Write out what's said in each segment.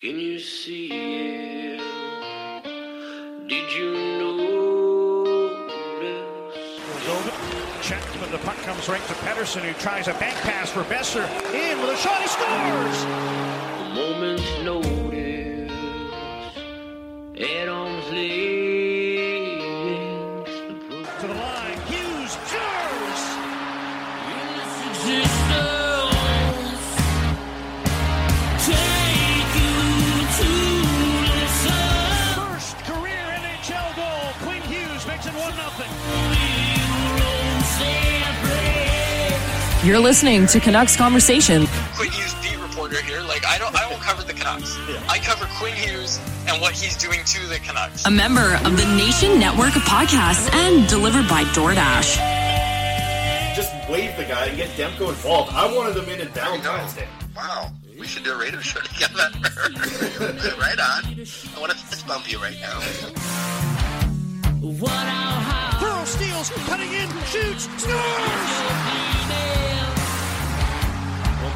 Can you see it? Did you notice? Over. Checked, but the puck comes right to Pettersson, who tries a bank pass for Boeser. In with a shot, he scores! You're listening to Canucks Conversation. Quinn Hughes beat reporter here. Like I don't I don't cover the Canucks. I cover Quinn Hughes and what he's doing to the Canucks. A member of the Nation Network of Podcasts and delivered by DoorDash. just wave the guy and get Demko involved. I wanted them in in Valentine's Day. Wow. We should do a radio show together. right on. I want to fist bump you right now. Burrows steals, cutting in, shoots, scores!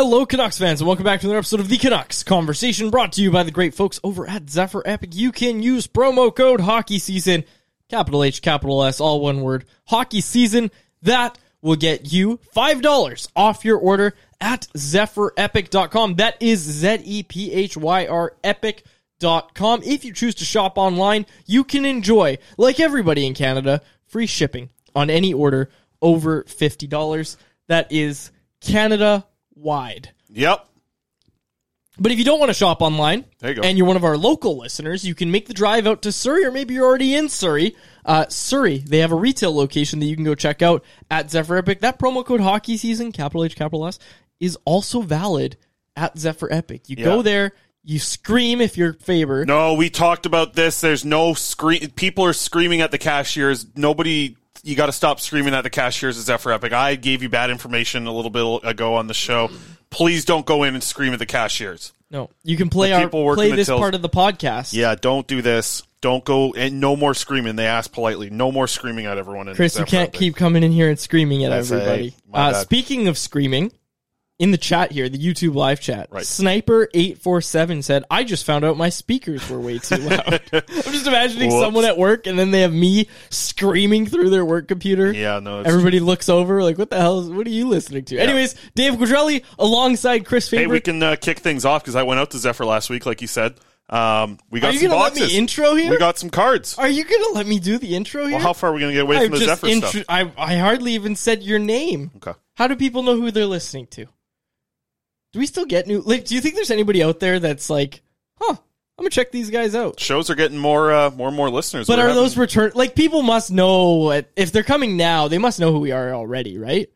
Hello, Canucks fans, and welcome back to another episode of the Canucks Conversation, brought to you by the great folks over at Zephyr Epic. You can use promo code Hockey Season, capital H, capital S, all one word, Hockey Season. That will get you five dollars off your order at ZephyrEpic.com. That is Z E P H Y R Epic.com. If you choose to shop online, you can enjoy, like everybody in Canada, free shipping on any order over fifty dollars. That is Canada wide. Yep. But if you don't want to shop online, There you go. and you're one of our local listeners, you can make the drive out to Surrey, or maybe you're already in Surrey. Uh, Surrey, they have a retail location that you can go check out at Zephyr Epic. That promo code hockey season, capital H, capital S, is also valid at Zephyr Epic. You go there, you scream if you're Faber. No, we talked about this. There's no scream. People are screaming at the cashiers. Nobody. You got to stop screaming at the cashiers at Zephyr Epic. I gave you bad information a little bit ago on the show. Please don't go in and scream at the cashiers. No, you can play The our play this part of the podcast. Yeah, don't do this. Don't go and no more screaming. They ask politely. No more screaming at everyone. in Chris, you can't Epic. keep coming in here and screaming at say, everybody. Uh, speaking of screaming, in the chat here, the YouTube live chat, Right. Sniper eight four seven said, "I just found out my speakers were way too loud." I'm just imagining Whoops. someone at work and then they have me screaming through their work computer. Yeah, no. It's, Everybody looks over like, "What the hell? Is, what are you listening to?" Anyways, Dave Quadrelli alongside Chris Faber. hey, we can uh, kick things off because I went out to Zephyr last week, like you said. Um, we got Are you some gonna let me intro here? We got some cards. Are you gonna let me do the intro here? Well, how far are we going to get away I've from the Zephyr intro- stuff? I I hardly even said your name. Okay. How do people know who they're listening to? Do we still get new? Like, do you think there's anybody out there that's like, huh? I'm gonna check these guys out. Shows are getting more, uh, more and more listeners. But We're are having- those return? Like, people must know if they're coming now. They must know who we are already, right?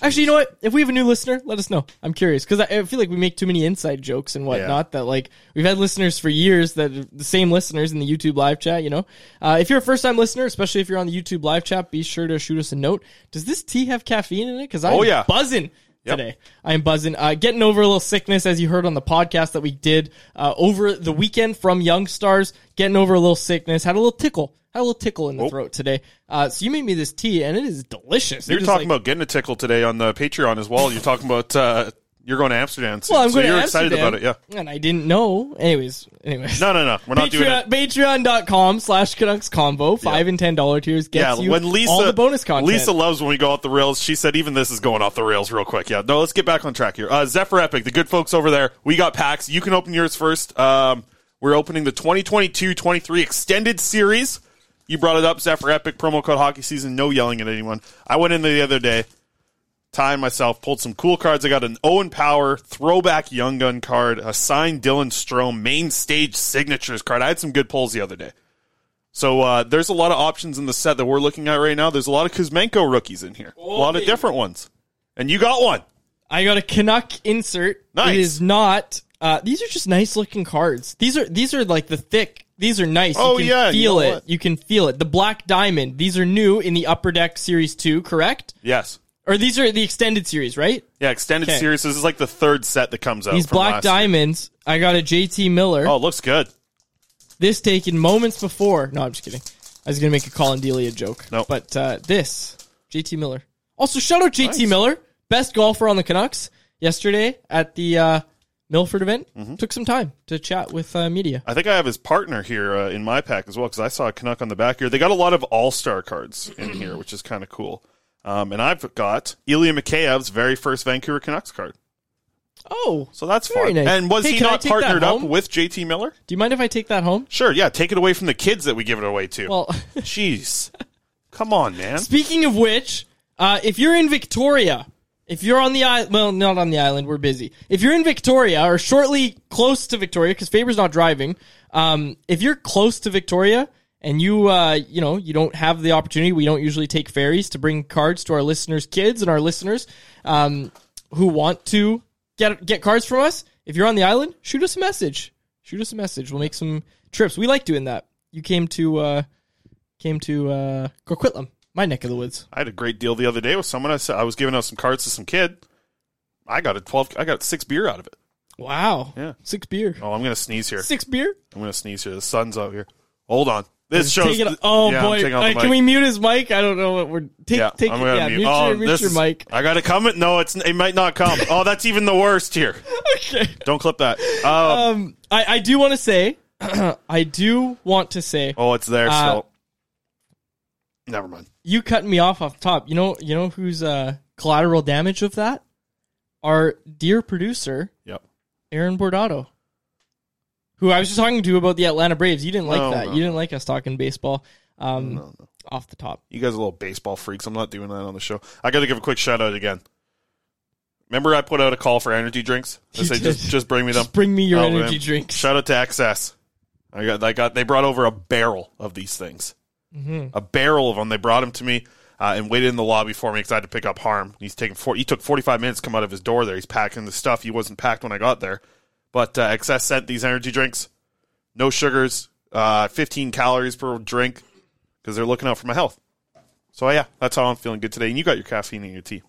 Actually, you know what? If we have a new listener, let us know. I'm curious because I, I feel like we make too many inside jokes and whatnot. That like we've had listeners for years that the same listeners in the YouTube live chat. You know, uh, if you're a first time listener, especially if you're on the YouTube live chat, be sure to shoot us a note. Does this tea have caffeine in it? Because I'm Oh, yeah. buzzing Yep. today. I am buzzing. Uh, getting over a little sickness, as you heard on the podcast that we did uh, over the weekend from Young Stars. Getting over a little sickness. Had a little tickle. Had a little tickle in the Oh. throat today. Uh, so you made me this tea, and it is delicious. You're talking like- about getting a tickle today on the Patreon as well. You're talking about uh, you're going to Amsterdam. Soon, Well, I'm so going you're to excited Amsterdam, about it, yeah. And I didn't know. Anyways, anyways. No, no, no. We're not doing it. Patreon.com slash Canucks Convo. Five and ten dollar tiers gets Yeah, you when Lisa all the bonus content. Lisa loves when we go off the rails. She said even this is going off the rails real quick. Yeah, no, let's get back on track here. Uh, Zephyr Epic, the good folks over there. We got packs. You can open yours first. Um, we're opening the 2022-23 extended series. You brought it up, Zephyr Epic promo code hockey season. No yelling at anyone. I went in there the other day. And myself pulled some cool cards. I got an Owen Power throwback Young Gun card, a signed Dylan Strome main stage signatures card. I had some good pulls the other day. So uh, there's a lot of options in the set that we're looking at right now. There's a lot of Kuzmenko rookies in here, a lot of different ones, and you got one. I got a Canuck insert. Nice. It is not. Uh, these are just nice looking cards. These are these are like the thick. These are nice. Oh, you can yeah, you feel know it. what? You can feel it. The black diamond. These are new in the Upper Deck Series Two, correct? Yes, Or these are the extended series, right? yeah, extended Okay. series. This is like the third set that comes out. These from black last year. diamonds. I got a JT Miller. Oh, it looks good. This taken moments before. No, I'm just kidding. I was gonna make a Collin Delia joke. Nope. But uh, this JT Miller. Also, shout out JT. Miller, best golfer on the Canucks yesterday at the uh, Milford event. Mm-hmm. Took some time to chat with uh, media. I think I have his partner here uh, in my pack as well because I saw a Canuck on the back here. They got a lot of All Star cards in here, which is kind of cool. Um, and I've got Ilya Mikheyev's very first Vancouver Canucks card, Oh, so that's Very fun. nice. And was Hey, he not partnered up with JT Miller? do you mind if I take that home? Sure, yeah. Take it away from the kids that we give it away to. Well, Jeez, come on, man. speaking of which, uh, if you're in Victoria, if you're on the island, well, not on the island, we're busy. If you're in Victoria or shortly close to Victoria, because Faber's not driving, um, if you're close to Victoria and you, uh, you know, you don't have the opportunity, we don't usually take ferries to bring cards to our listeners' kids and our listeners um, who want to get get cards from us. If you're on the island, shoot us a message. Shoot us a message. We'll make some trips. We like doing that. You came to uh, came to uh, Coquitlam, my neck of the woods. I had a great deal the other day with someone. I said I was giving out some cards to some kid. I got a twelve. I got six beer out of it. Wow. Yeah. Six beer. Oh, I'm gonna sneeze here. Six beer? I'm gonna sneeze here. The sun's out here. Hold on. This shows. Take it- oh Yeah, boy. taking out mic. can we mute his mic? I don't know what we're take yeah, take I'm gonna yeah, mute. mute, oh, your, mute this your is- mic. I got it coming. No, it's it might not come. oh, that's even the worst here. okay. Don't clip that. Uh, Um I, I do want to say I do want to say oh, it's there uh, still. Never mind. you cutting me off off the top. You know you know who's uh collateral damage of that? Our dear producer, Yep. Aaron Bordato. Who I was just talking to about the Atlanta Braves. You didn't like No, that. no, you didn't like us talking baseball. Um off the top. You guys are little baseball freaks. I'm not doing that on the show. I got to give a quick shout out again. Remember, I put out a call for energy drinks. I You did. just just bring me them. Just bring me your Oh, energy man. drinks. Shout out to XS. I got, I got. They brought over a barrel of these things. Mm-hmm. A barrel of them. They brought them to me uh, and waited in the lobby for me because I had to pick up Harm. He's taking four. He took forty five minutes to come out of his door. There, he's packing the stuff. He wasn't packed when I got there, but uh, XS sent these energy drinks. No sugars, uh, fifteen calories per drink because they're looking out for my health. So yeah, that's how I'm feeling good today. And you got your caffeine in your tea.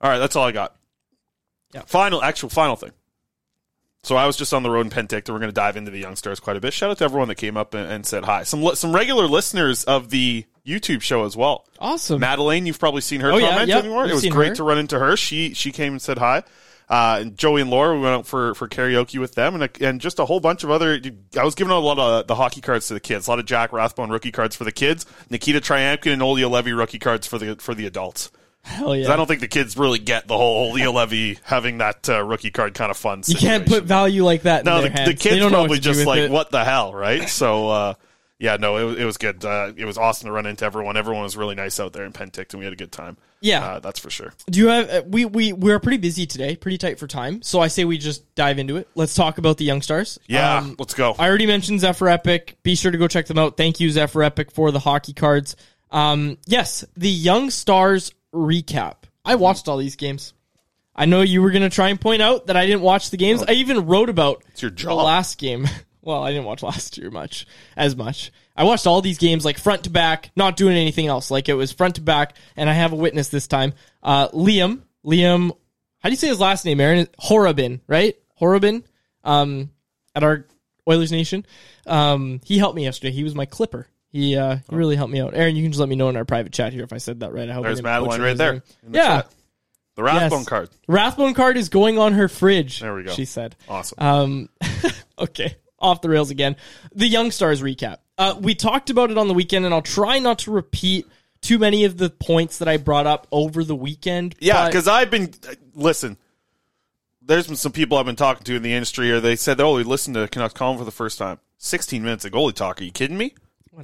All right, that's all I got. Yeah. Final, actual, final thing. So I was just on the road in Penticton. We're going to dive into the young stars quite a bit. Shout out to everyone that came up and, and said hi. Some li- some regular listeners of the YouTube show as well. Awesome. Madeline. you've probably seen her Oh, yeah, comment yep, anymore. we've It was great her. to run into her. She she came and said hi. Uh, and Joey and Laura, we went out for, for karaoke with them, and a, and just a whole bunch of other. I was giving out a lot of the hockey cards to the kids, a lot of Jack Rathbone rookie cards for the kids, Nikita Tryamkin and Olli Juolevi rookie cards for the for the adults. Hell yeah. I don't think the kids really get the whole Olli Juolevi having that uh, rookie card kind of fun. you can't put value like that in No, their the, the kids probably what to do just like, it. what the hell, right? So, uh, yeah, no, it, was- it was good. Uh, it was awesome to run into everyone. Everyone was really nice out there in Penticton. We had a good time. Yeah. uh, that's for sure. Do you have uh, we we we're pretty busy today, pretty tight for time. So I say we just dive into it. Let's talk about the young stars. Yeah, Um, let's go. I already mentioned Zephyr Epic. Be sure to go check them out. Thank you, Zephyr Epic, for the hockey cards. Um, yes, the Young Stars recap. I watched all these games. I know you were going to try and point out that I didn't watch the games. I even wrote about It's your the last game. well, I didn't watch last year much, as much. I watched all these games like front to back, not doing anything else. Like it was front to back, and I have a witness this time. Uh, Liam, Liam, how do you say his last name, Aaron? Horobin, right? Horobin, um, at our Oilers Nation. Um, he helped me yesterday. He was my clipper. He uh, he really helped me out. Aaron, you can just let me know in our private chat here if I said that right. I hope There's Madeline right there. in the Yeah, chat. The Rathbone Yes. card. Rathbone card is going on her fridge. There we go. She said. Awesome. Um, okay, off the rails again. The Young Stars recap. Uh, we talked about it on the weekend, and I'll try not to repeat too many of the points that I brought up over the weekend. Yeah, because I've been listen. There's been some people I've been talking to in the industry, or they said, "Oh, we listened to Canucks Column for the first time." 16 minutes of goalie talk. Are you kidding me?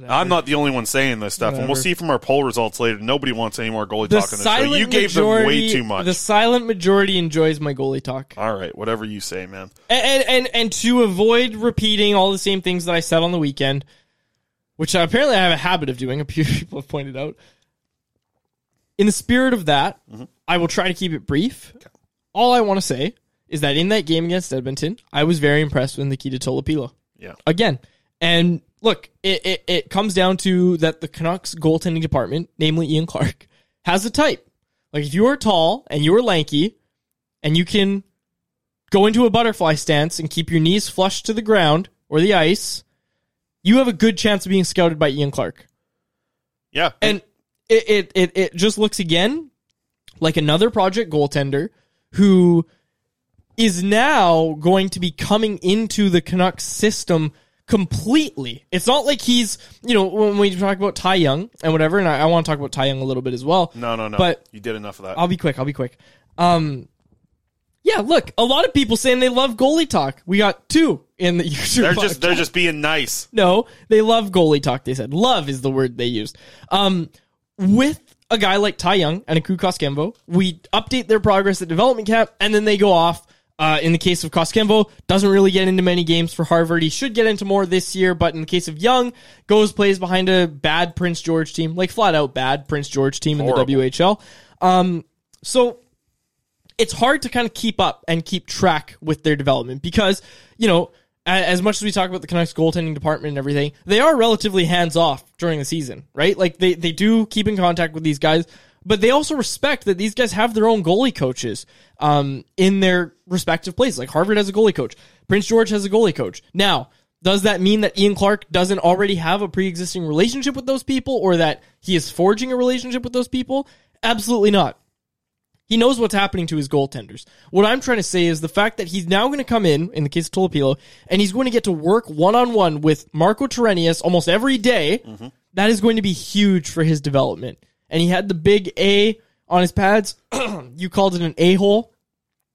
I'm not the only one saying this stuff, and we'll see from our poll results later. Nobody wants any more goalie the talk on this show. You gave them way too much. The silent majority enjoys my goalie talk. All right, whatever you say, man. And, and and and to avoid repeating all the same things that I said on the weekend, which apparently I have a habit of doing, a few people have pointed out. In the spirit of that, Mm-hmm. I will try to keep it brief. All I want to say is that in that game against Edmonton, I was very impressed with Nikita Tolopilo. Yeah. Again, and look, it, it it comes down to that the Canucks goaltending department, namely Ian Clark, has a type. Like if you are tall and you are lanky, and you can go into a butterfly stance and keep your knees flush to the ground or the ice, you have a good chance of being scouted by Ian Clark. Yeah, And it it it, it just looks again like another project goaltender who is now going to be coming into the Canucks system completely. It's not like he's, you know, when we talk about Ty Young and whatever, and I, I want to talk about Ty Young a little bit as well. no, no, no. But you did enough of that. I'll be quick. I'll be quick. Um, yeah, look, a lot of people saying they love goalie talk. We got two in the user. they're just they're just being nice. no, they love goalie talk. They said love is the word they used. Um, with a guy like Ty Young and Aku Koskenvuo, we update their progress at development camp, and then they go off. Uh, in the case of Koskenvuo, doesn't really get into many games for Harvard. He should get into more this year, but in the case of Young, goes plays behind a bad Prince George team, like flat out bad Prince George team in the WHL. Um, so it's hard to kind of keep up and keep track with their development because, you know, as much as we talk about the Canucks goaltending department and everything, they are relatively hands off during the season, right? Like they, they do keep in contact with these guys, but they also respect that these guys have their own goalie coaches um, in their respective places. Like Harvard has a goalie coach, Prince George has a goalie coach. Now, does that mean that Ian Clark doesn't already have a pre existing relationship with those people or that he is forging a relationship with those people? Absolutely not. He knows what's happening to his goaltenders. What I'm trying to say is the fact that he's now going to come in, in the case of Tolopilo, and he's going to get to work one on one with Marko Torenius almost every day, that is going to be huge for his development. And he had the big A on his pads. you called it an A hole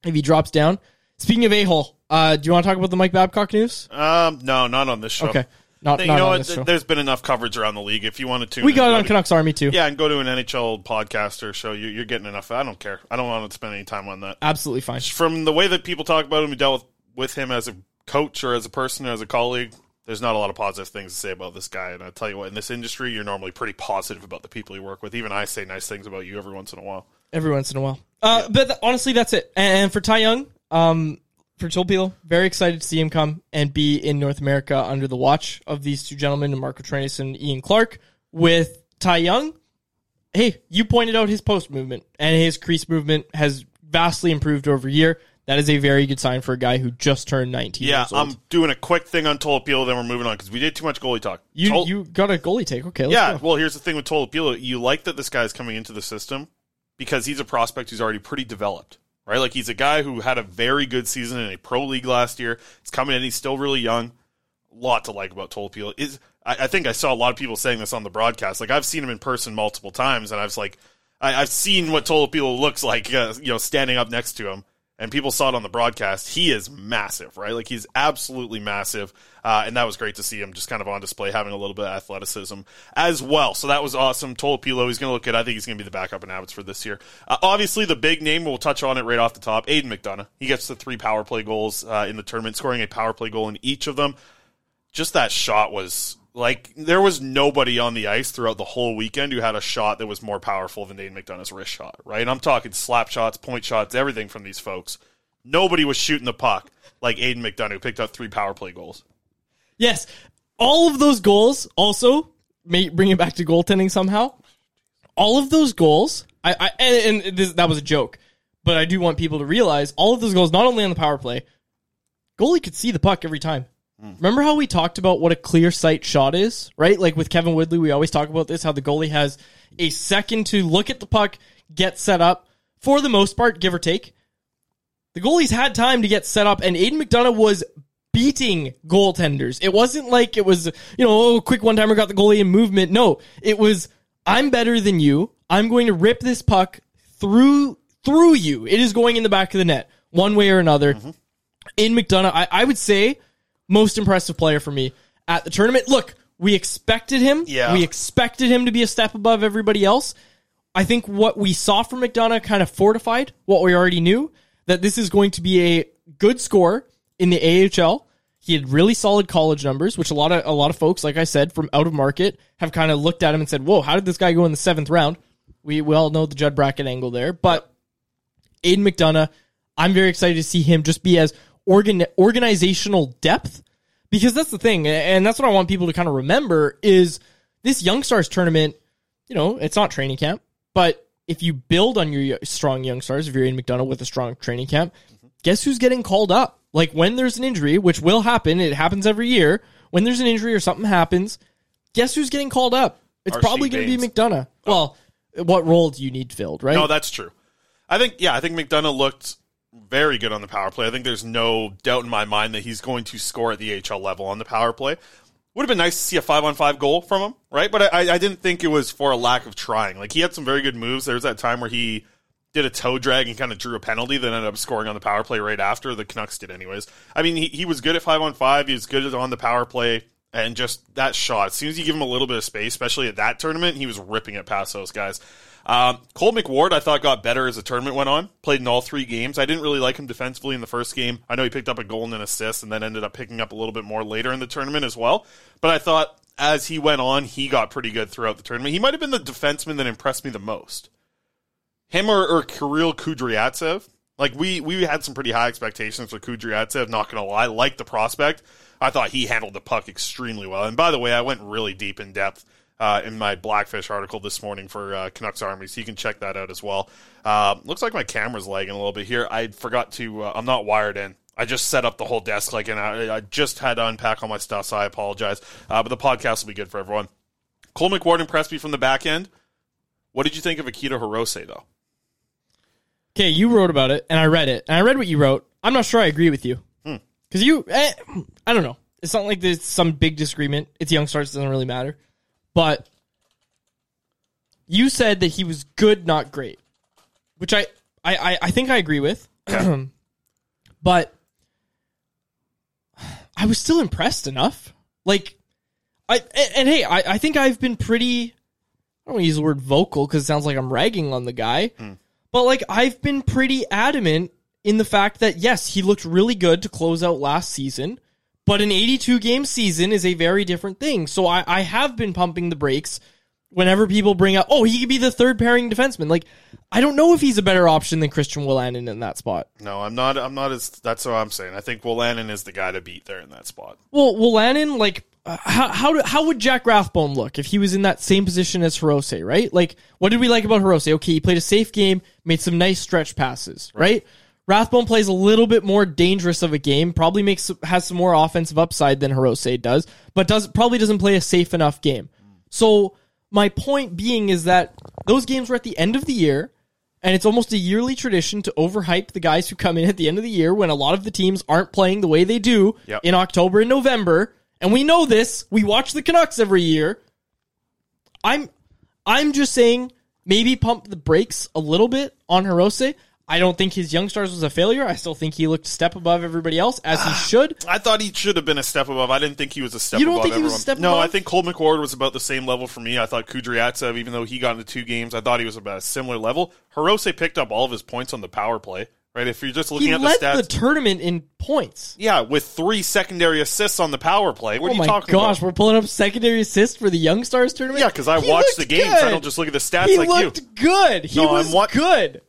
if he drops down. Speaking of A hole, uh, do you want to talk about the Mike Babcock news? Um, no, not on this show. Okay. Not, you not know on what? this show. There's been enough coverage around the league. If you wanted to, We got it on Canucks Army too. Yeah, and go to an NHL podcast or show. You, you're getting enough. I don't care. I don't want to spend any time on that. Absolutely fine. From the way that people talk about him, we dealt with, with him as a coach or as a person or as a colleague. There's not a lot of positive things to say about this guy. And I tell you what, in this industry, you're normally pretty positive about the people you work with. Even I say nice things about you every once in a while. every once in a while. Uh, But th- honestly, that's it. And, and for Ty Young, um, for Tolopilo, very excited to see him come and be in North America under the watch of these two gentlemen, Marko Torenius and Ian Clark. With Ty Young, hey, you pointed out his post movement and his crease movement has vastly improved over a year. that is a very good sign for a guy who just turned 19 Yeah, years old. I'm doing a quick thing on Tolopilo, then we're moving on because we did too much goalie talk. you Tol- you got a goalie take. Okay, let's yeah, go. well, here's the thing with Tolopilo. You like that this guy's coming into the system because he's a prospect who's already pretty developed, right? Like he's a guy who had a very good season in a pro league last year. He's coming in. He's still really young. A lot to like about Tolopilo. Is I, I think I saw a lot of people saying this on the broadcast. Like I've seen him in person multiple times, and I was like, I, I've seen what Tolopilo looks like, uh, you know, standing up next to him. And people saw it on the broadcast. He is massive, right? Like he's absolutely massive, uh, and that was great to see him just kind of on display, having a little bit of athleticism as well. So that was awesome. Tolopilo, he's going to look good. I think he's going to be the backup in Abbots for this year. Uh, obviously, the big name we'll touch on it right off the top. Aidan McDonough. He gets the three power play goals uh, in the tournament, scoring a power play goal in each of them just that shot was like there was nobody on the ice throughout the whole weekend who had a shot that was more powerful than Aidan McDonough's wrist shot, right? I'm talking slap shots, point shots, everything from these folks. Nobody was shooting the puck like Aidan McDonough, who picked up three power play goals. Yes, all of those goals also may bring it back to goaltending somehow. All of those goals, I, I and, and this, that was a joke, but I do want people to realize all of those goals, not only on the power play, goalie could see the puck every time. Mm. Remember how we talked about what a clear sight shot is, right? Like with Kevin Woodley, we always talk about this, how the goalie has a second to look at the puck, get set up, for the most part, give or take. The goalies had time to get set up, and Aidan McDonough was beating goaltenders. It wasn't like it was, you know, oh, quick one timer got the goalie in movement. No, it was, I'm better than you. I'm going to rip this puck through through you. It is going in the back of the net, one way or another. Mm-hmm. In McDonough, I, I would say most impressive player for me at the tournament. Look, we expected him. Yeah. We expected him to be a step above everybody else. I think what we saw from McDonough kind of fortified what we already knew that this is going to be a good score in the AHL. He had really solid college numbers, which a lot of a lot of folks, like I said, from out of market, have kind of looked at him and said, "Whoa, how did this guy go in the seventh round?" We we all know the Judd Brackett angle there, but Aidan McDonough, I'm very excited to see him just be as organ organizational depth because that's the thing, and that's what I want people to kind of remember is this Young Stars tournament. You know, it's not training camp, but if you build on your strong Young Stars, if you're in McDonough with a strong training camp, mm-hmm. guess who's getting called up? Like when there's an injury, which will happen, it happens every year. When there's an injury or something happens, guess who's getting called up? It's R.C. probably going to be. McDonough. Oh. Well, what role do you need filled, right? No, that's true. I think yeah, I think McDonough looked very good on the power play. I think there's no doubt in my mind that he's going to score at the HL level on the power play. Would have been nice to see a five on five goal from him, right? But I, I didn't think it was for a lack of trying. Like he had some very good moves. There was that time where he did a toe drag and kind of drew a penalty, then ended up scoring on the power play right after. The Canucks did, anyways. I mean, he, he was good at five on five. He was good on the power play. And just that shot, as soon as you give him a little bit of space, especially at that tournament, he was ripping it past those guys. Um, Cole McWard, I thought got better as the tournament went on. Played in all three games. I didn't really like him defensively in the first game. I know he picked up a goal and an assist, and then ended up picking up a little bit more later in the tournament as well. But I thought as he went on, he got pretty good throughout the tournament. He might have been the defenseman that impressed me the most. Him or, or Kirill Kudryavtsev. Like we we had some pretty high expectations for Kudryavtsev. Not gonna lie, like the prospect. I thought he handled the puck extremely well. And by the way, I went really deep in depth uh, in my Blackfish article this morning for uh, Canucks Army, so you can check that out as well. Uh, looks like my camera's lagging a little bit here. I forgot to. Uh, I'm not wired in. I just set up the whole desk like, and I, I just had to unpack all my stuff, so I apologize. Uh, but the podcast will be good for everyone. Cole McWard impressed me from the back end. What did you think of Akito Hirose, though? Okay, you wrote about it, and I read it, and I read what you wrote. I'm not sure I agree with you because you, eh, I don't know. It's not like there's some big disagreement. It's young starts; it doesn't really matter. But you said that he was good, not great, which I, I, I, I think I agree with. but I was still impressed enough. Like, I and, and hey, I, I think I've been pretty. I don't want to use the word vocal because it sounds like I'm ragging on the guy. Hmm. But like I've been pretty adamant in the fact that yes, he looked really good to close out last season, but an 82 game season is a very different thing. So I, I have been pumping the brakes whenever people bring up, oh, he could be the third pairing defenseman. Like I don't know if he's a better option than Christian Wolanin in that spot. No, I'm not. I'm not as. That's what I'm saying. I think Wolanin is the guy to beat there in that spot. Well, Wolanin, like uh, how how do, how would Jack Rathbone look if he was in that same position as Hirose, right? Like what did we like about Hirose? Okay, he played a safe game, made some nice stretch passes, right? Rathbone plays a little bit more dangerous of a game. Probably makes has some more offensive upside than Hirose does, but does probably doesn't play a safe enough game. So my point being is that those games were at the end of the year, and it's almost a yearly tradition to overhype the guys who come in at the end of the year when a lot of the teams aren't playing the way they do Yep. in October and November. And we know this. We watch the Canucks every year. I'm I'm just saying maybe pump the brakes a little bit on Hirose. I don't think his Young Stars was a failure. I still think he looked a step above everybody else as he should. I thought he should have been a step above. I didn't think he was a step You don't above think he was a everyone. step no, above? I think Cole McWard was about the same level for me. I thought Kudryavtsev, even though he got into two games, I thought he was about a similar level. Hirose picked up all of his points on the power play, right? If you're just looking He at the led stats. the tournament in points. yeah, with three secondary assists on the power play. What oh are you talking gosh, about? we're pulling up secondary assists for the Young Stars tournament. Yeah, because I He watched the games. I don't just look at the stats He like looked you. good. He No, was I'm what- good.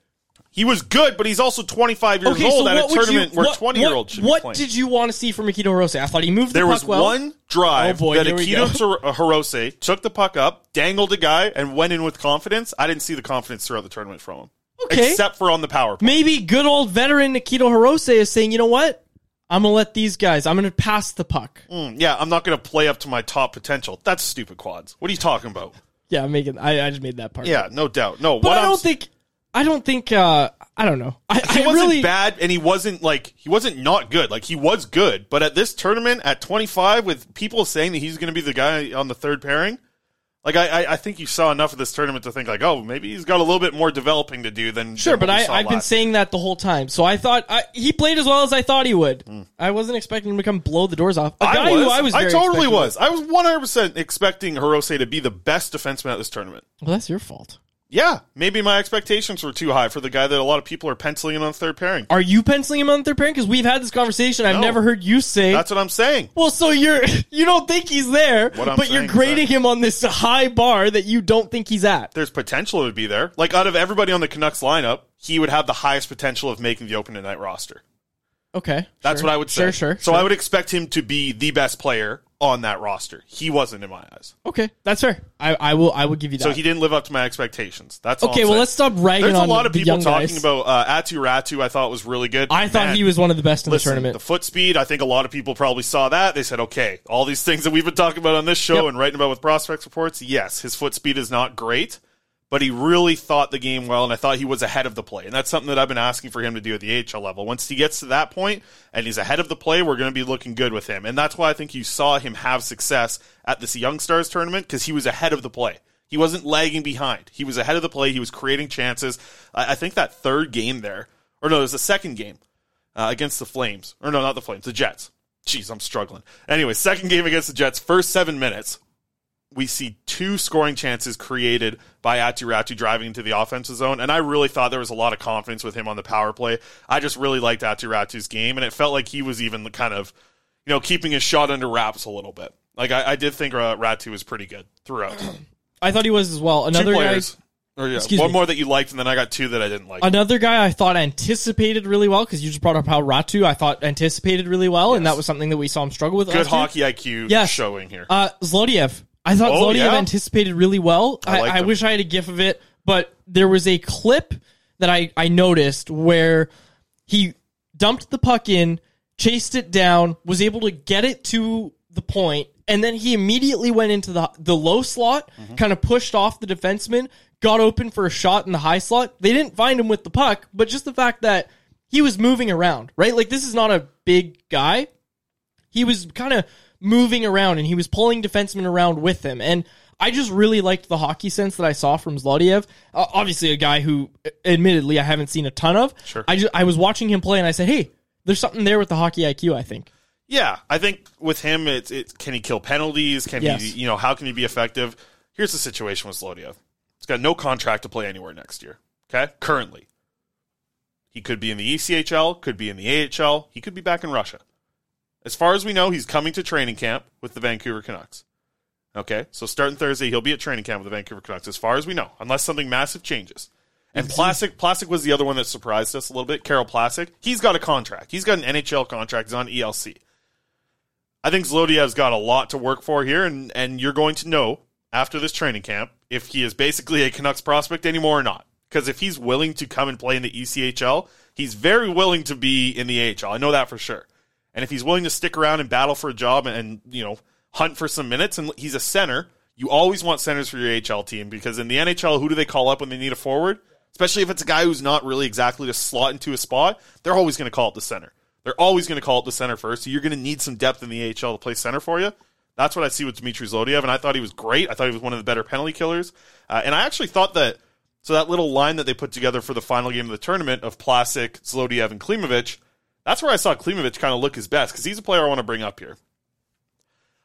He was good, but he's also 25 years Okay, old so at a would you- tournament where what- 20 year olds should What, be what did you want to see from Akito Hirose? I thought he moved the puck. well. There was one drive Oh boy, that Akito Hirose took the puck up, dangled a guy, and went in with confidence. I didn't see the confidence throughout the tournament from him. Okay. Except for on the power play. Maybe good old veteran Nikito Hirose is saying, you know what? I'm gonna let these guys. I'm gonna pass the puck. Mm, yeah, I'm not going to play up to my top potential. That's stupid quads. What are you talking about? Yeah, I'm making. I, I just made that part. Yeah, no doubt. No, but what I don't think. I don't think. uh I don't know. I, he I wasn't really. bad and he wasn't like he wasn't not good like he was good but at this tournament at 25 with people saying that he's going to be the guy on the third pairing like I, I i think you saw enough of this tournament to think like oh maybe he's got a little bit more developing to do than Sure, than but I, I've been saying that the whole time. So I thought I, he played as well as I thought he would. Hmm. I wasn't expecting him to come blow the doors off. A I guy was. who I was. I totally was. I was 100% expecting Hirose to be the best defenseman at this tournament. Well, that's your fault. Yeah, maybe my expectations were too high for the guy that a lot of people are penciling in on third pairing. Are you penciling him on third pairing? Because we've had this conversation. I've No. never heard you say. That's what I'm saying. well, so you're you don't think he's there, What I'm but you're is grading him on this high bar that you don't think he's at. There's potential to be there. Like out of everybody on the Canucks lineup, he would have the highest potential of making the opening night roster. Okay, That's sure. what I would say. Sure, sure. So sure. I would expect him to be the best player on that roster. He wasn't in my eyes. Okay, that's fair. I, I will. I will give you that. So he didn't live up to my expectations. That's all Okay, well, saying. let's stop ragging There's a lot of people talking guys. about uh, Aatu Räty. I thought was really good. I thought he was one of the best in Listen, the tournament. the foot speed, I think a lot of people probably saw that. They said, okay, all these things that we've been talking about on this show Yep. and writing about with prospects reports, yes, his foot speed is not great, but he really thought the game well, and I thought he was ahead of the play. And that's something that I've been asking for him to do at the AHL level. Once he gets to that point and he's ahead of the play, we're going to be looking good with him. And that's why I think you saw him have success at this Young Stars tournament because he was ahead of the play. He wasn't lagging behind. He was ahead of the play. He was creating chances. I, I think that third game there, or no, it was the second game uh, against the Flames. Or no, not the Flames, the Jets. Jeez, I'm struggling. Anyway, second game against the Jets, first seven minutes, we see two scoring chances created by Aatu Räty driving into the offensive zone, and I really thought there was a lot of confidence with him on the power play. I just really liked Aatu Räty's game, and it felt like he was even kind of, you know, keeping his shot under wraps a little bit. Like I, I did think uh, Räty was pretty good throughout. I thought he was as well. Another two guy. players, or yeah, Excuse one me. more that you liked, and then I got two that I didn't like. Another guy I thought anticipated really well because you just brought up how Räty I thought anticipated really well, and that was something that we saw him struggle with. good last year. hockey IQ Yes. showing here. Uh, Zlodeyev. I thought Oh, Zlodeyev yeah? anticipated really well. I I, I wish I had a gif of it, but there was a clip that I, I noticed where he dumped the puck in, chased it down, was able to get it to the point, and then he immediately went into the the low slot, Mm-hmm. kind of pushed off the defenseman, got open for a shot in the high slot. They didn't find him with the puck, but just the fact that he was moving around, right? Like this is not a big guy he was kind of moving around and he was pulling defensemen around with him. And I just really liked the hockey sense that I saw from Zlodeyev. Uh, obviously, a guy who, admittedly, I haven't seen a ton of. Sure. I just I was watching him play and I said, hey, there's something there with the hockey IQ. I think. Yeah, I think with him, it's it, can he kill penalties? Can Yes. he, you know, how can he be effective? Here's the situation with Zlodeyev. He's got no contract to play anywhere next year. Okay, currently, he could be in the ECHL, could be in the AHL, he could be back in Russia. As far as we know, he's coming to training camp with the Vancouver Canucks. Okay, so starting Thursday, he'll be at training camp with the Vancouver Canucks. As far as we know, unless something massive changes. And Plasek, Plasek was the other one that surprised us a little bit. Karel Plasek, he's got a contract. He's got an NHL contract. He's on ELC. I think Zlodeyev's got a lot to work for here, and, and you're going to know after this training camp if he is basically a Canucks prospect anymore or not. Because if he's willing to come and play in the ECHL, he's very willing to be in the AHL. I know that for sure. And if he's willing to stick around and battle for a job and, and you know hunt for some minutes, and he's a center, you always want centers for your AHL team because in the NHL, who do they call up when they need a forward? Especially if it's a guy who's not really exactly to slot into a spot, they're always going to call it the center. They're always going to call it the center first. So you're going to need some depth in the AHL to play center for you. That's what I see with Dmitry Zlodeyev, and I thought he was great. I thought he was one of the better penalty killers, uh, and I actually thought that. So that little line that they put together for the final game of the tournament of Plasek, Zlodeyev, and Klimovich, that's where I saw Klimovich kind of look his best because he's a player I want to bring up here.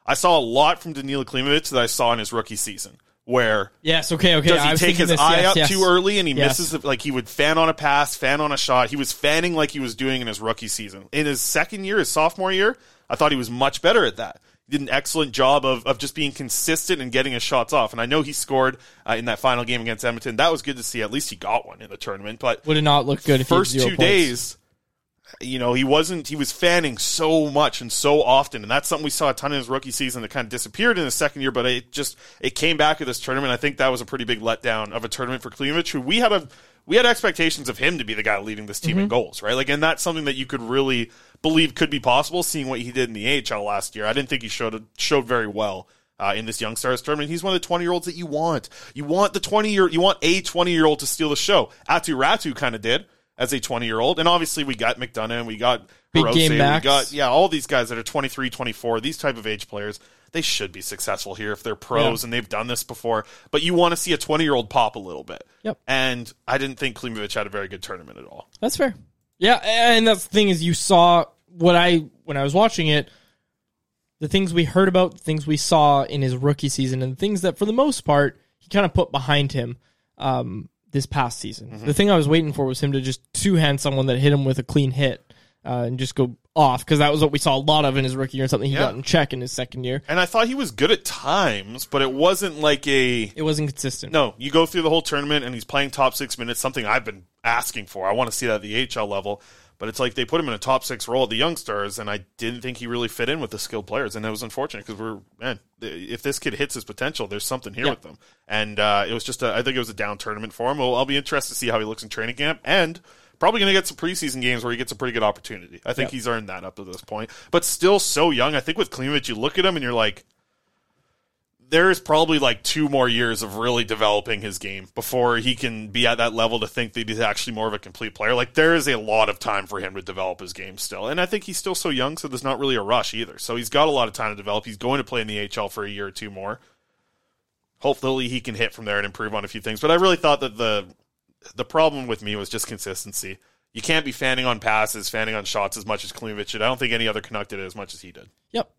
I saw a lot from Danila Klimovich that I saw in his rookie season, where Yes, okay, okay. does I he take his this, eye yes, up yes. too early and he Yes. misses? Like he would fan on a pass, fan on a shot. He was fanning like he was doing in his rookie season. In his second year, his sophomore year, I thought he was much better at that. He did an excellent job of, of just being consistent and getting his shots off. And I know he scored uh, in that final game against Edmonton. That was good to see. At least he got one in the tournament. But Would it not look good if he had first two points? days, you know, he wasn't. He was fanning so much and so often, and that's something we saw a ton in his rookie season that kind of disappeared in his second year. But it just it came back at this tournament. I think that was a pretty big letdown of a tournament for Klimovich, who we had a we had expectations of him to be the guy leading this team in Mhm. goals, right? Like, and that's something that you could really believe could be possible, seeing what he did in the AHL last year. I didn't think he showed showed very well. Uh, in this young stars tournament, he's one of the twenty year olds that you want. You want the twenty year, you want a twenty year old to steal the show. Aatu Räty kind of did as a 20 year old. And obviously we got McDonough and we got Hirose, we got yeah, all these guys that are 23, 24, these type of age players, they should be successful here if they're pros Yeah. and they've done this before. But you want to see a 20 year old pop a little bit. Yep. And I didn't think Klimovich had a very good tournament at all. That's fair. Yeah, and that's the thing is you saw what I when I was watching it, the things we heard about, the things we saw in his rookie season, and the things that for the most part he kind of put behind him um, this past season. Mm-hmm. The thing I was waiting for was him to just two hand someone that hit him with a clean hit uh, and just go off because that was what we saw a lot of in his rookie year and something he Yeah. got in check in his second year. And I thought he was good at times, but it wasn't like a. It wasn't consistent. No, you go through the whole tournament and he's playing top six minutes, something I've been asking for. I want to see that at the HL level. But it's like they put him in a top six role at the youngsters, and I didn't think he really fit in with the skilled players. And it was unfortunate because we're, man, if this kid hits his potential, there's something here Yeah. with them. And uh, it was just, a, I think it was a down tournament for him. Well, I'll be interested to see how he looks in training camp. And probably going to get some preseason games where he gets a pretty good opportunity. I think Yep. he's earned that up to this point. But still so young. I think with Klimovich, you look at him and you're like, there is probably like two more years of really developing his game before he can be at that level to think that he's actually more of a complete player. Like there is a lot of time for him to develop his game still. And I think he's still so young, so there's not really a rush either. So he's got a lot of time to develop. He's going to play in the HL for a year or two more. Hopefully he can hit from there and improve on a few things. But I really thought that the the problem with me was just consistency. You can't be fanning on passes, fanning on shots as much as Klimovich did. I don't think any other Canuck did it as much as he did. Yep.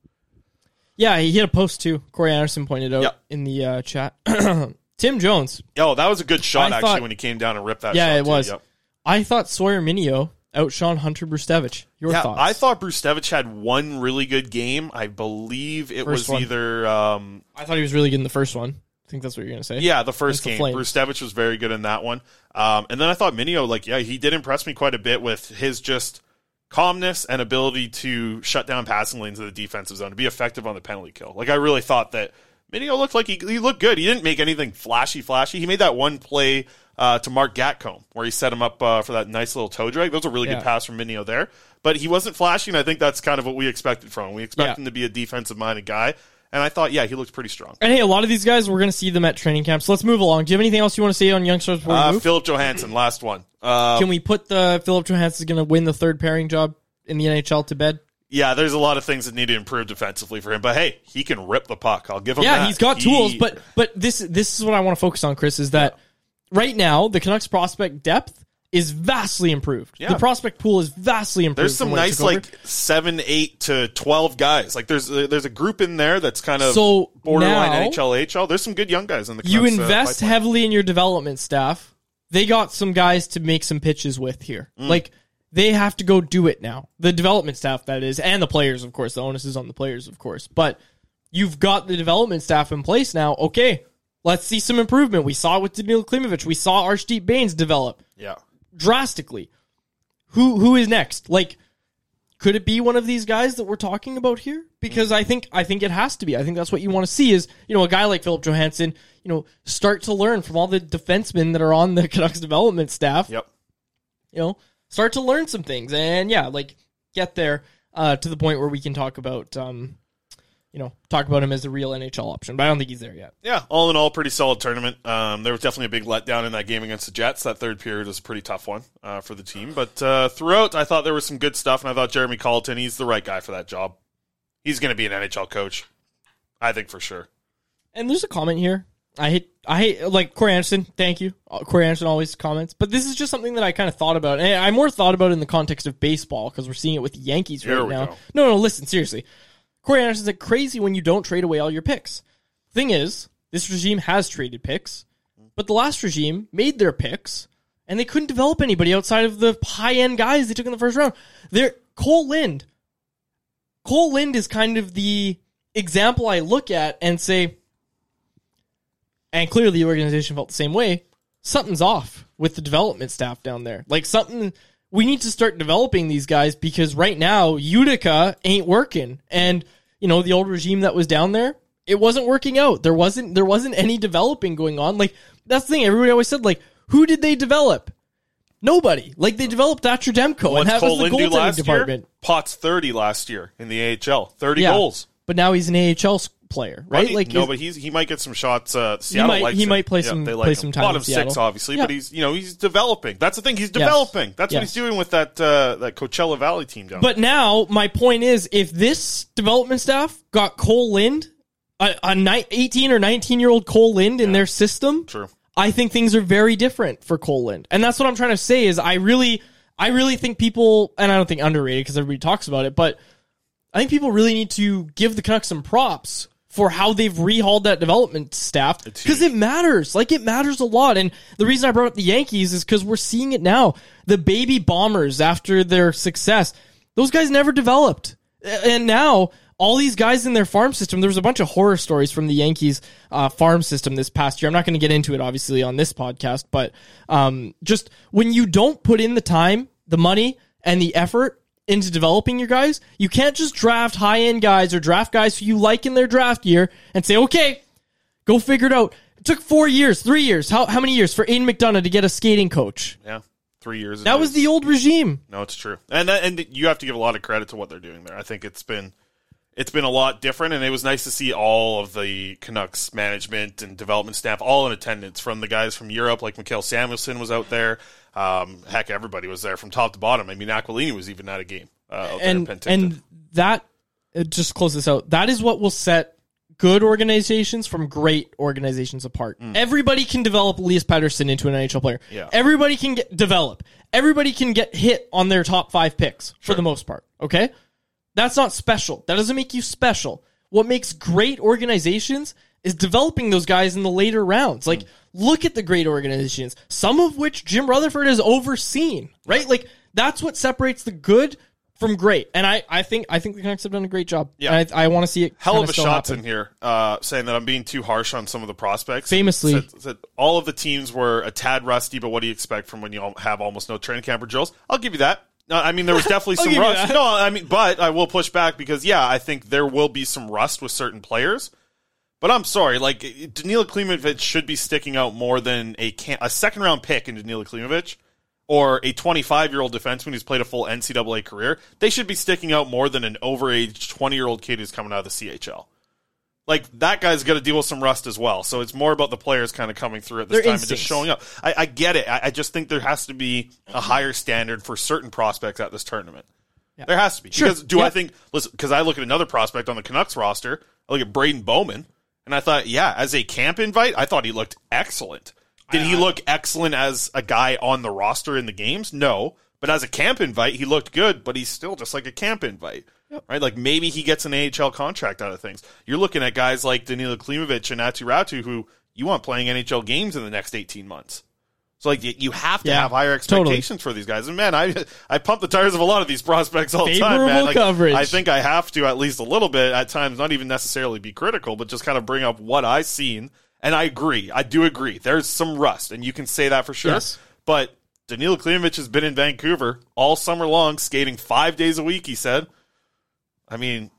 Yeah, he hit a post too. Corey Anderson pointed out Yep. in the uh, chat. Tim Jones. Oh, that was a good shot I actually thought- when he came down and ripped that yeah, shot. it too. was. Yep. I thought Sawyer Mynio outshone Hunter Brzustewicz. Your yeah, thoughts? I thought Brzustewicz had one really good game. I believe it First was one. either um, I thought he was really good in the first one. I think that's what you're gonna say. yeah, the first Against the game. Flames. Brzustewicz was very good in that one. Um, and then I thought Mynio, like, yeah, he did impress me quite a bit with his just calmness and ability to shut down passing lanes of the defensive zone to be effective on the penalty kill. Like, I really thought that Mynio looked like he, he looked good. He didn't make anything flashy, flashy. He made that one play uh, to Marc Gatcomb where he set him up uh, for that nice little toe drag. That was a really Yeah. good pass from Mynio there. But he wasn't flashy, and I think that's kind of what we expected from him. We expect Yeah. him to be a defensive minded guy. And I thought, yeah, he looked pretty strong. And hey, a lot of these guys we're gonna see them at training camps. So let's move along. Do you have anything else you want to say on youngsters Uh. Philip Johansson, last one. Uh, Can we put the Philip Johansson is gonna win the third pairing job in the NHL to bed? Yeah, there's a lot of things that need to improve defensively for him, but hey, he can rip the puck. I'll give him yeah, that. he's got He- tools, but but this this is what I want to focus on, Chris. Is that right now the Canucks prospect depth is vastly improved. Yeah. The prospect pool is vastly improved. there's some from when it nice like seven, eight to twelve guys. Like there's uh, there's a group in there that's kind of So borderline now- NHL, HL. There's some good young guys in the. you uh, invest pipeline. heavily in your development staff. They got some guys to make some pitches with here. Mm. Like they have to go do it now. The development staff that is, and the players, of course. The onus is on the players, of course. But you've got the development staff in place now. Okay, let's see some improvement. We saw it with Danil Klimovich. We saw Arshdeep Bains develop Yeah. Drastically. Who who is next? Like could it be one of these guys that we're talking about here? Because I think I think it has to be. I think that's what you want to see is you know a guy like Philip Johansson, you know, start to learn from all the defensemen that are on the Canucks development staff. Yep. You know, start to learn some things, and yeah, like get there uh, to the point where we can talk about, um, you know, talk about him as a real NHL option. But I don't think he's there yet. Yeah, all in all, pretty solid tournament. Um, there was definitely a big letdown in that game against the Jets. That third period was a pretty tough one uh, for the team. But uh, throughout, I thought there was some good stuff, and I thought Jeremy Colliton, he's the right guy for that job. He's going to be an NHL coach, I think for sure. And there's a comment here. I hate, I hate, like Corey Anderson. Thank you, Uh, Corey Anderson always comments. But this is just something that I kind of thought about, and I more thought about it in the context of baseball because we're seeing it with the Yankees right now. go. No, no, listen, seriously. Corey Anderson's like crazy when you don't trade away all your picks. Thing is, this regime has traded picks, but the last regime made their picks, and they couldn't develop anybody outside of the high end guys they took in the first round. They're Kole Lind. Kole Lind is kind of the example I look at and say, and clearly the organization felt the same way. Something's off with the development staff down there. Like something, we need to start developing these guys because right now Utica ain't working, and you know the old regime that was down there, it wasn't working out. There wasn't there wasn't any developing going on. Like that's the thing. Everybody always said like, who did they develop? Nobody. Like they developed Thatcher Demko, and that Cole was the goaltending department. year? Potts 30 last year in the AHL. 30 Yeah. goals. But now he's an AHL player, right? Like no, but he's he might get some shots. Uh, Seattle might- likes he him. might play Yeah, some- they play him. some time Bottom six, obviously, Yeah. but he's you know he's developing. That's the thing. He's developing. That's what he's doing with that uh, that Coachella Valley team down. But now my point is, if this development staff got Kole Lind, a, a ni- 18 or 19 year old Kole Lind in their system, True. I think things are very different for Kole Lind. And that's what I'm trying to say is I really, I really think people, and I don't think underrated because everybody talks about it, but I think people really need to give the Canucks some props for how they've rehauled that development staff because it matters. Like it matters a lot. And the reason I brought up the Yankees is because we're seeing it now. The baby bombers after their success, those guys never developed, and now. All these guys in their farm system, there was a bunch of horror stories from the Yankees uh, farm system this past year. I'm not going to get into it, obviously, on this podcast, but um, just when you don't put in the time, the money, and the effort into developing your guys, you can't just draft high end guys or draft guys who you like in their draft year and say, okay, go figure it out. It took four years, three years. How, how many years for Aidan McDonough to get a skating coach? yeah, three years. That was the old regime. No, it's true, and that, and you have to give a lot of credit to what they're doing there. I think it's been it's been a lot different, and it was nice to see all of the Canucks management and development staff all in attendance. From the guys from Europe, like Mikael Samuelsson was out there. Um, heck, everybody was there from top to bottom. I mean, Aquilini was even at a game uh, out there in and and that uh, just close this out. That is what will set good organizations from great organizations apart. Everybody can develop Elias Pettersson into an NHL player. Mm. Yeah. Everybody can get develop. Everybody can get hit on their top five picks for the most part. Okay, that's not special. That doesn't make you special. What makes great organizations is developing those guys in the later rounds. Like, look at the great organizations, some of which Jim Rutherford has overseen, right? Like, that's what separates the good from great. And I, I think, I think the Canucks have done a great job. Yeah. And I, I want to see it. Hell kinda a shots happen. in here, uh, saying that I'm being too harsh on some of the prospects. Famously. said, said all of the teams were a tad rusty, but what do you expect from when you have almost no training camp or drills? I'll give you that. No, I mean there was definitely some rust. No, I mean, but I will push back because yeah, I think there will be some rust with certain players. But I'm sorry, like Danila Klimovich should be sticking out more than a can- a second round pick in Danila Klimovich or a 25 year old defenseman who's played a full NCAA career. They should be sticking out more than an overage 20 year old kid who's coming out of the CHL. Like that guy's got to deal with some rust as well. So it's more about the players kind of coming through at this Their time instincts. and just showing up. I, I get it. I, I just think there has to be a higher standard for certain prospects at this tournament. Yeah. There has to be. Sure. Because do I think? Listen, because I look at another prospect on the Canucks roster. I look at Braden Bowman, and I thought, yeah, as a camp invite, I thought he looked excellent. Did he look excellent as a guy on the roster in the games? No. But as a camp invite, he looked good, but he's still just like a camp invite. Right? Like maybe he gets an AHL contract out of things. You're looking at guys like Danila Klimovich and Aatu Räty who you want playing NHL games in the next 18 months. So like you, you have to Yeah, have higher totally. expectations for these guys. And man, I I pump the tires of a lot of these prospects all the time, man. Like, coverage. I think I have to at least a little bit at times, not even necessarily be critical, but just kind of bring up what I've seen. And I agree. I do agree. There's some rust, and you can say that for sure. Yes. But Danila Klimovich has been in Vancouver all summer long, skating five days a week. He said. I mean,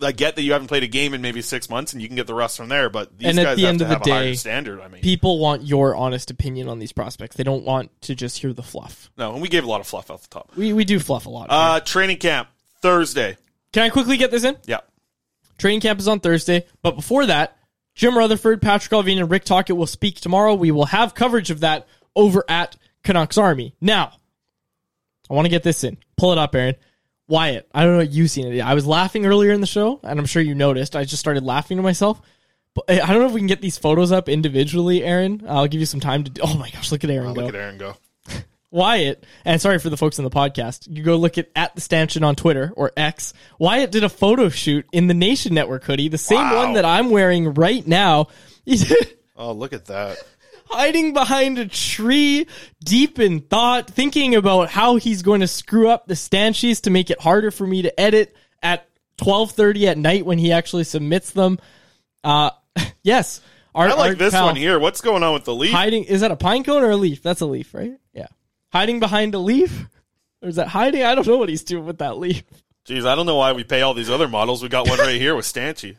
I get that you haven't played a game in maybe six months, and you can get the rust from there. But these and guys at the have end to of the a higher day, standard. I mean, people want your honest opinion on these prospects. They don't want to just hear the fluff. no, and we gave a lot of fluff off the top. We we do fluff a lot. Uh, training camp Thursday. Can I quickly get this in? Yeah. Training camp is on Thursday, but before that, Jim Rutherford, Patrik Allvin, and Rick Tocchet will speak tomorrow. We will have coverage of that over at Canucks Army. Now, I want to get this in. Pull it up, Aaron. Wyatt, I don't know what you've seen it. I was laughing earlier in the show, and I'm sure you noticed. I just started laughing to myself. But eh, I don't know if we can get these photos up individually, Aaron. I'll give you some time to. Do- oh my gosh, look at Aaron Oh, go. look at Aaron go. Wyatt, and sorry for the folks in the podcast, you go look at at the stanchion on Twitter or X. Wyatt did a photo shoot in the Nation Network hoodie, the same Wow. one that I'm wearing right now. Oh, look at that. Hiding behind a tree, deep in thought, thinking about how he's going to screw up the stanchies to make it harder for me to edit at 12:30 at night when he actually submits them. Uh, yes, our, I like this pal- one here. What's going on with the leaf? Hiding is that a pine cone or a leaf? That's a leaf, right? Yeah. Hiding behind a leaf? Or is that hiding? I don't know what he's doing with that leaf. Jeez, I don't know why we pay all these other models. We got one right here with Stanchi.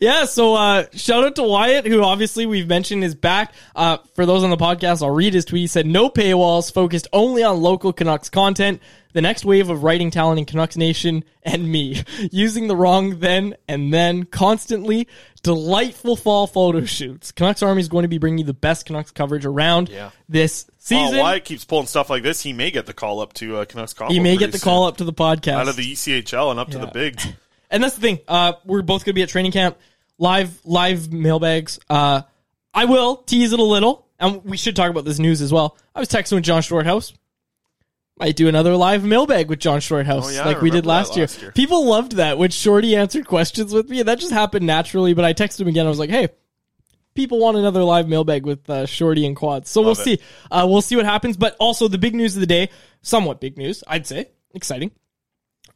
Yeah, so uh, shout out to Wyatt, who obviously we've mentioned is back. Uh, for those on the podcast, I'll read his tweet. He said, No paywalls, focused only on local Canucks content. The next wave of writing talent in Canucks Nation and me. Using the wrong then and then constantly. Delightful fall photo shoots. Canucks Army is going to be bringing you the best Canucks coverage around Yeah. this season. Oh, Wyatt keeps pulling stuff like this. He may get the call up to uh, Canucks call. he may get the call up to the podcast. out of the ECHL and up to the bigs. And that's the thing. Uh, we're both going to be at training camp, live live mailbags. Uh, I will tease it a little, and we should talk about this news as well. I was texting with John Shorthouse. Might do another live mailbag with John Shorthouse, Oh, yeah, like we did remember last year. last year. People loved that when Shorty answered questions with me, that just happened naturally. But I texted him again. I was like, "Hey, people want another live mailbag with uh, Shorty and Quads." So Love we'll it. see. Uh, we'll see what happens. But also the big news of the day, somewhat big news, I'd say, exciting.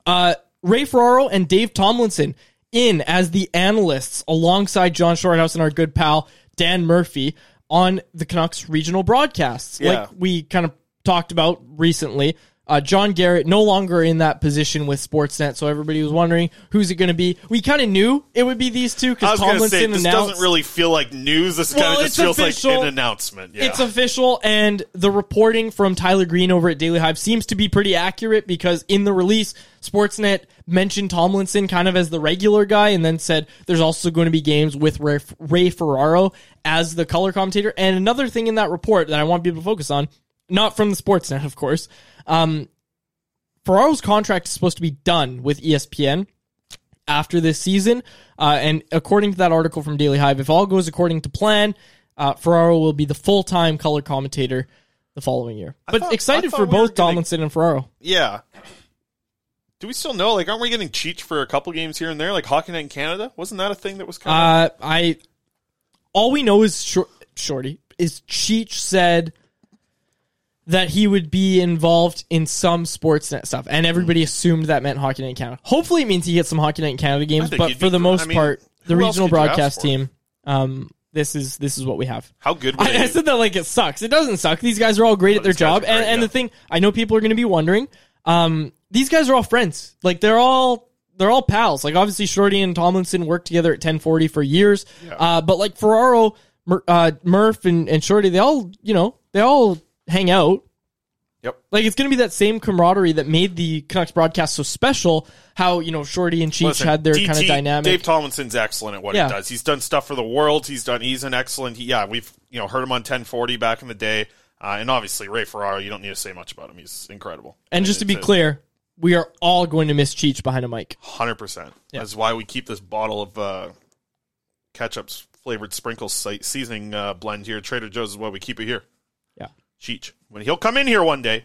Uh, Ray Ferraro and Dave Tomlinson in as the analysts alongside John Shorthouse and our good pal Dan Murphy on the Canucks regional broadcasts. Yeah. Like we kind of talked about recently. Uh, John Garrett no longer in that position with Sportsnet, so everybody was wondering who's it going to be. We kind of knew it would be these two because was going to Tomlinson say this announced. doesn't really feel like news. This Well, kind of just feels official. like an announcement. Yeah. It's official, and the reporting from Tyler Green over at Daily Hive seems to be pretty accurate because in the release, Sportsnet mentioned Tomlinson kind of as the regular guy, and then said there's also going to be games with Ray, Ray Ferraro as the color commentator. And another thing in that report that I want people to focus on, not from the Sportsnet, of course, um, Ferraro's contract is supposed to be done with ESPN after this season. Uh, and according to that article from Daily Hive, if all goes according to plan, uh, Ferraro will be the full time color commentator the following year. I But thought- excited for we both Tomlinson and Ferraro. Yeah. Do we still know? Like, aren't we getting Cheech for a couple games here and there? Like Hockey Night in Canada, wasn't that a thing that was kind of? Uh, I all we know is short, Shorty is Cheech said that he would be involved in some Sportsnet stuff, and everybody assumed that meant Hockey Night in Canada. Hopefully, it means he gets some Hockey Night in Canada games, but for the most I mean, part, the regional could you ask broadcast team. Um, this is this is what we have. How good I, I said that like it sucks. It doesn't suck. These guys are all great at their job, are and, and yeah. the thing I know people are going to be wondering. Um, these guys are all friends. Like they're all they're all pals. Like obviously Shorty and Tomlinson worked together at 1040 for years. Uh, but like Ferraro, Mur- uh, Murph, and, and Shorty, they all you know they all hang out. Yep. Like it's going to be that same camaraderie that made the Canucks broadcast so special. How you know Shorty and Cheech Listen, had their DT kind of dynamic. Dave Tomlinson's excellent at what Yeah. he does. He's done stuff for the world. He's done. He's an excellent. He, yeah, we've you know heard him on 1040 back in the day, uh, and obviously Ray Ferraro. You don't need to say much about him. He's incredible. and just to be clear, we are all going to miss Cheech behind a mic. Hundred percent. That's why we keep this bottle of uh, ketchup's flavored sprinkles se- seasoning uh, blend here. Trader Joe's is why we keep it here. Yeah. Cheech. When he'll come in here one day,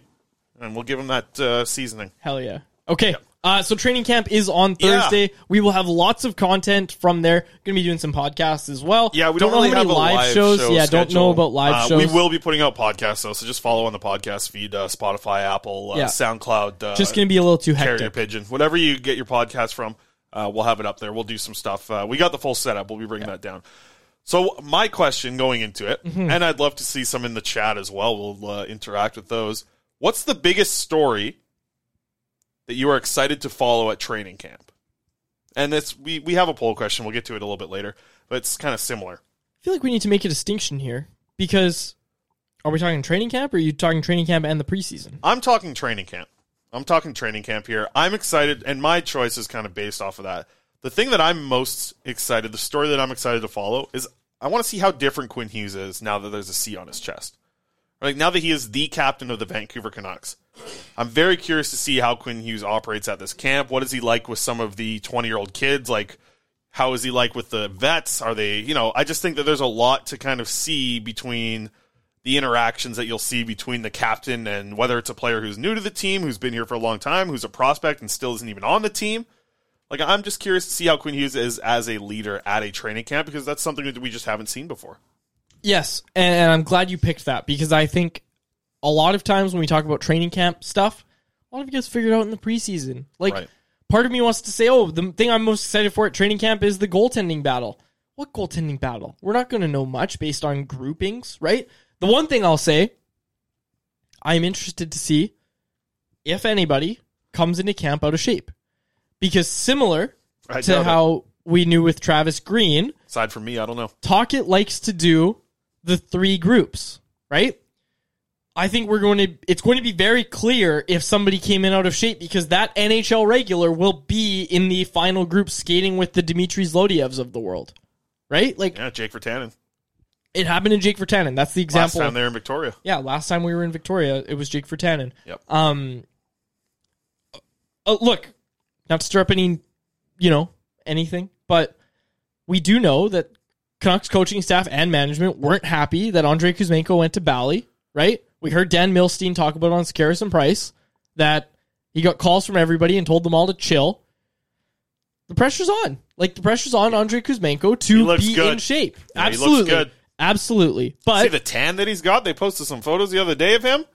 and we'll give him that uh, seasoning. Hell yeah. Okay. Uh, so training camp is on Yeah. Thursday. We will have lots of content from there. Going to be doing some podcasts as well. Yeah, we don't, know really how many live, live shows. show yeah, don't know about live Uh, shows. We will be putting out podcasts though, so just follow on the podcast feed, uh, Spotify, Apple, uh, Yeah. SoundCloud. Uh, Just going to be a little too Carrier hectic. Pigeon, whatever you get your podcast from, uh, we'll have it up there. We'll do some stuff. Uh, we got the full setup. We'll be bringing that down. So my question going into it, Mhm. and I'd love to see some in the chat as well. We'll uh, interact with those. What's the biggest story that you are excited to follow at training camp? And it's we we have a poll question. We'll get to it a little bit later, but it's kind of similar. I feel like we need to make a distinction here because are we talking training camp or are you talking training camp and the preseason? I'm talking training camp. I'm talking training camp here. I'm excited, and my choice is kind of based off of that. The thing that I'm most excited, the story that I'm excited to follow, is I want to see how different Quinn Hughes is now that there's a C on his chest. Like now that he is the captain of the Vancouver Canucks. I'm very curious to see how Quinn Hughes operates at this camp. What is he like with some of the 20 year old kids? Like, how is he like with the vets? Are they, you know, I just think that there's a lot to kind of see between the interactions that you'll see between the captain and whether it's a player who's new to the team, who's been here for a long time, who's a prospect and still isn't even on the team. Like, I'm just curious to see how Quinn Hughes is as a leader at a training camp because that's something that we just haven't seen before. Yes, and, and I'm glad you picked that because I think a lot of times when we talk about training camp stuff, a lot of it gets figured out in the preseason. Like, Right. part of me wants to say, "Oh, the thing I'm most excited for at training camp is the goaltending battle." What goaltending battle? We're not going to know much based on groupings, right? The one thing I'll say, I'm interested to see if anybody comes into camp out of shape, because similar I to doubt it. how we knew with Travis Green, Aside from me, I don't know. Tocchet likes to do the three groups, right? I think we're going to it's going to be very clear if somebody came in out of shape because that NHL regular will be in the final group skating with the Dmitry Zlodeyevs of the world. Right? Like Yeah, Jake Virtanen. it happened in Jake Virtanen. That's the example. Last time there in Victoria. Yeah, last time we were in Victoria, it was Jake Virtanen. Yep. Um, uh, look, not to stir up any, you know, anything, but we do know that Canucks coaching staff and management weren't happy that Andrei Kuzmenko went to Bali, right? We heard Dan Milstein talk about it on Scaris and Price that he got calls from everybody and told them all to chill. The pressure's on. Like the pressure's on Andrei Kuzmenko to be good. in shape. Yeah, Absolutely. good. Absolutely. But See the tan that he's got? They posted some photos the other day of him.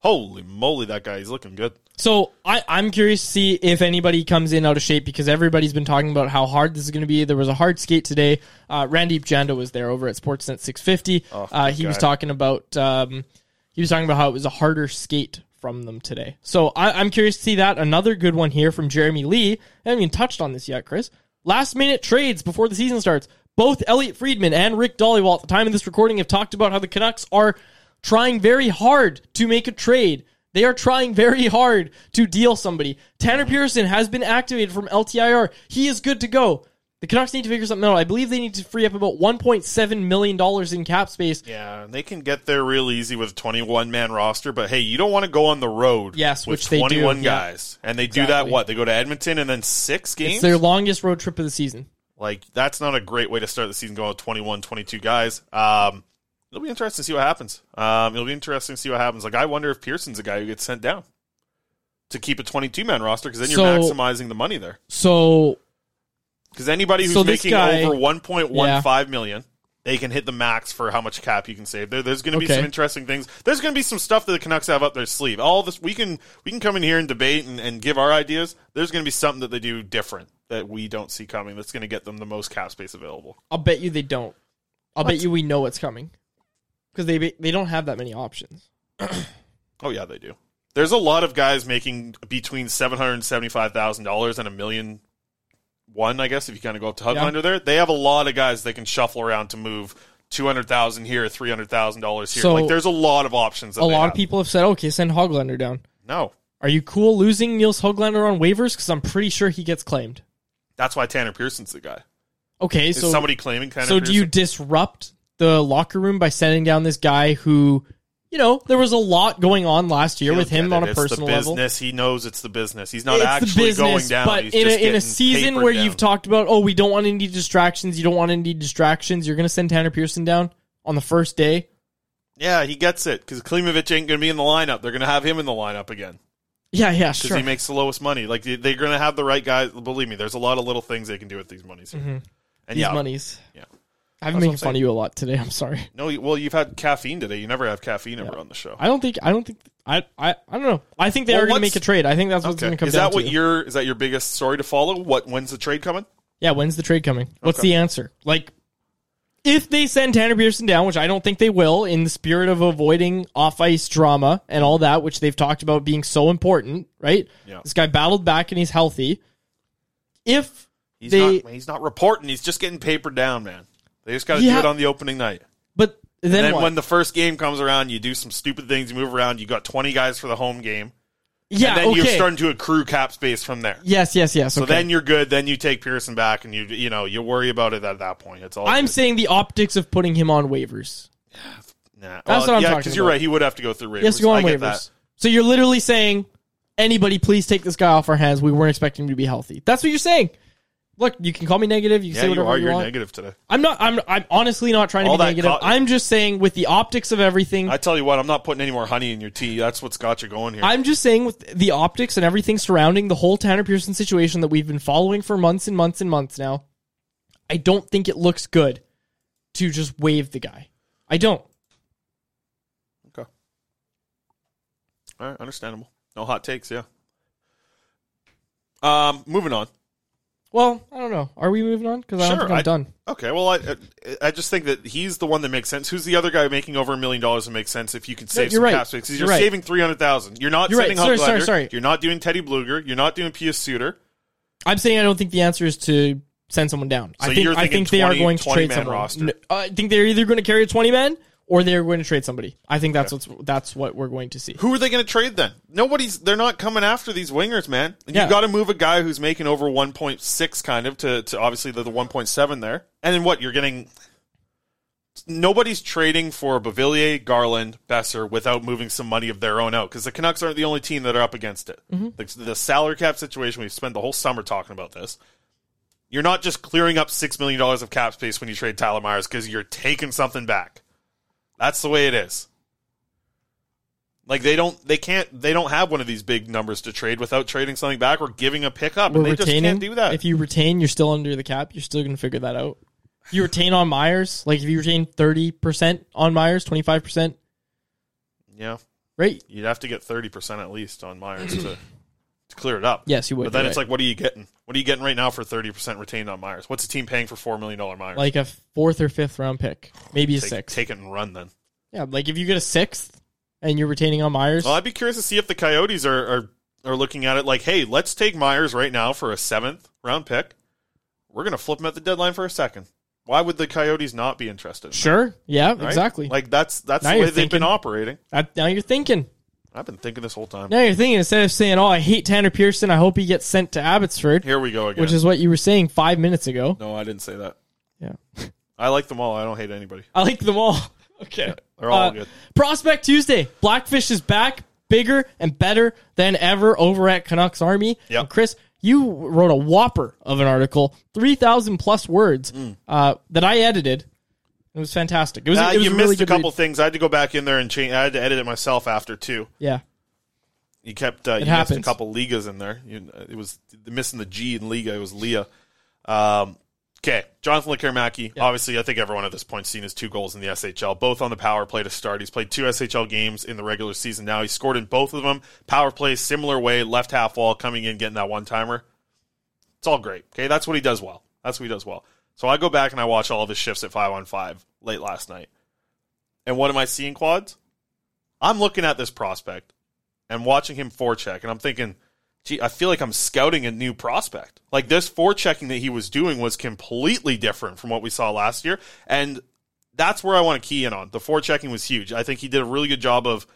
Holy moly, that guy, he's looking good. So I, I'm curious to see if anybody comes in out of shape because everybody's been talking about how hard this is going to be. There was a hard skate today. Uh, Randeep Janda was there over at Sportsnet 650. Oh, uh, he was talking about um, he was talking about how it was a harder skate from them today. So I, I'm curious to see that. Another good one here from Jeremy Lee. I haven't even touched on this yet, Chris. Last minute trades before the season starts. Both Elliotte Friedman and Rick Dhaliwal at the time of this recording have talked about how the Canucks are trying very hard to make a trade. They are trying very hard to deal somebody. Tanner Pearson has been activated from LTIR. He is good to go. The Canucks need to figure something out. I believe they need to free up about $1.7 million in cap space. Yeah, they can get there real easy with a 21 man roster, but hey, you don't want to go on the road Yes, with which they do, 21 yeah. guys. And they do that what? They go to Edmonton and then 6 games? It's their longest road trip of the season. Like that's not a great way to start the season going with 21, 22 guys. Um, It'll be interesting to see what happens. Um, it'll be interesting to see what happens. Like, I wonder if Pearson's a guy who gets sent down to keep a 22 man roster because then you're So- maximizing the money there. So Because anybody who's So making guy- over 1.15 million, they can hit the max for how much cap you can save. There, there's going to be Okay. some interesting things. There's going to be some stuff that the Canucks have up their sleeve. All this we can we can come in here and debate and, and give our ideas. There's going to be something that they do different that we don't see coming. That's going to get them the most cap space available. I'll bet you they don't. I'll What? bet you we know what's coming because they they don't have that many options. Oh yeah, they do. There's a lot of guys making between seven hundred seventy five thousand dollars and a million one, I guess, if you kind of go up to Hoglander there. They have a lot of guys they can shuffle around to move two hundred thousand here, three hundred thousand dollars here. So- like there's a lot of options. That A lot have. of people have said, "Okay, send Hoglander down." No, Are you cool losing Nils Hoglander on waivers? Because I'm pretty sure he gets claimed. that's why Tanner Pearson's the guy. Okay, Is so somebody claiming Tanner So do you disrupt the locker room by sending down this guy who, you know, there was a lot going on last year He'll with him on a It's personal the level? business. He knows it's the business. He's not it's actually business, going down. but He's in a, in a season where down. you've talked about, oh, we don't want any distractions, you don't want any distractions, you're going to send Tanner Pearson down on the first day. Yeah, he gets it because Klimovich ain't going to be in the lineup. They're going to have him in the lineup again. Yeah, yeah, because sure. he makes the lowest money. Like they- they're going to have the right guys. Believe me, there's a lot of little things they can do with these monies. here. Mhm. And These yeah, monies. Yeah, I've been making fun of you a lot today. I'm sorry. No, well, you've had caffeine today. You never have caffeine ever on the show. I don't think. I don't think. I. I. I don't know. I think they Well, are going to make a trade. I think that's what's Okay. going to come Is that what to. your is that your biggest story to follow? What when's the trade coming? Yeah, when's the trade coming? What's Okay. the answer? Like, if they send Tanner Pearson down, which I don't think they will, in the spirit of avoiding off ice drama and all that, which they've talked about being so important, right? Yeah. This guy battled back and he's healthy. If He's they, not. He's not reporting. He's just getting papered down, man. They just got to Yeah. do it on the opening night. but then, then when the first game comes around, you do some stupid things. You move around. You got 20 guys for the home game. yeah, and then okay. you're starting to accrue cap space from there. yes, yes, yes. So okay. then you're good. Then you take Pearson back, and you you know you worry about it at that point. It's all. I'm good. saying the optics of putting him on waivers. Nah. That's Well, what I'm yeah, talking because you're right. He would have to go through waivers. He has to go on waivers. that. So you're literally saying, anybody, please take this guy off our hands. We weren't expecting him to be healthy. That's what you're saying. Look, you can call me negative. You can Yeah, say you whatever are. you You're want. negative today. I'm not. I'm. I'm honestly not trying to All be that negative. co- I'm just saying with the optics of everything. I tell you what, I'm not putting any more honey in your tea. That's what's got you going here. I'm just saying with the optics and everything surrounding the whole Tanner Pearson situation that we've been following for months and months and months now. I don't think it looks good to just waive the guy. I don't. okay. All right, understandable. No hot takes. Yeah. Um, moving on. Well, I don't know. Are we moving on? Because I don't Sure, think I'm I- done. Okay, well, I I just think that he's the one that makes sense. Who's the other guy making over a million dollars that makes sense if you can save you're some right. cap space? Because You're you're, right. saving three hundred thousand. You're not You're right. Sorry, sorry, sorry. You're not doing Teddy Bluger. You're not doing Pius Suter. I'm saying I don't think the answer is to send someone down. So I think I think they are going to 20 trade man someone. roster. No, I uh, think they're either going to carry a 20 man or they're going to trade somebody. I think that's what's that's what we're going to see. Who are they going to trade then? Nobody's. They're not coming after these wingers, man. You've got to move a guy who's making over one point six, kind of, to, to obviously the, the one point seven there. And then what? You're getting. Nobody's trading for Beauvillier, Garland, Boeser without moving some money of their own out because the Canucks aren't the only team that are up against it. Mhm. The, the salary cap situation, we've spent the whole summer talking about this. You're not just clearing up $6 million of cap space when you trade Tyler Myers because you're taking something back. That's the way it is. Like they don't, they can't, they don't have one of these big numbers to trade without trading something back or giving a pickup, We're and they just can't do that. If you retain, you're still under the cap. You're still going to figure that out. If you retain on Myers, like if you retain 30% on Myers, 25%, yeah, right? You'd have to get thirty percent at least on Myers to, to clear it up. Yes, you would, But then it's right. like, what are you getting? What are you getting right now for thirty percent retained on Myers? What's a team paying for four million dollar Myers? Like a fourth or fifth round pick, maybe a take, sixth. Take it and run then. Yeah, like if you get a sixth and you're retaining on Myers, Well, I'd be curious to see if the Coyotes are, are are looking at it like, hey, let's take Myers right now for a seventh round pick. We're gonna flip him at the deadline for a second. Why would the Coyotes not be interested? in that? sure. Yeah, Right? exactly. Like that's that's Now the way they've been operating. That, now you're thinking. I've been thinking this whole time. Now you're thinking instead of saying, "Oh, I hate Tanner Pearson. I hope he gets sent to Abbotsford," Here we go again. which is what you were saying five minutes ago. no, I didn't say that. Yeah, I like them all. I don't hate anybody. I like them all. Okay, They're all Uh, good. Prospect Tuesday. Blackfish is back, bigger and better than ever over at Canucks Army. Yep. And Chris, you wrote a whopper of an article, three thousand plus words, Mm. uh, that I edited. It was fantastic. It was, Uh, it was you a missed really a couple read. things. I had to go back in there and change. I had to edit it myself after too. Yeah. You kept uh, you missed a couple ligas in there. You, uh, it was missing the G in Liga. It was Leah. Um, okay, Jonathan Lekkerimäki. Obviously, I think everyone at this point seen his two goals in the SHL, both on the power play to start. He's played two SHL games in the regular season. Now he scored in both of them. Power play, similar way, left half wall, coming in, getting that one timer. It's all great. Okay, that's what he does well. That's what he does well. So I go back and I watch all his shifts at five on five late last night. And what am I seeing, quads? I'm looking at this prospect and watching him forecheck, and I'm thinking, gee, I feel like I'm scouting a new prospect. Like this forechecking that he was doing was completely different from what we saw last year, and that's where I want to key in on. The forechecking was huge. I think he did a really good job of,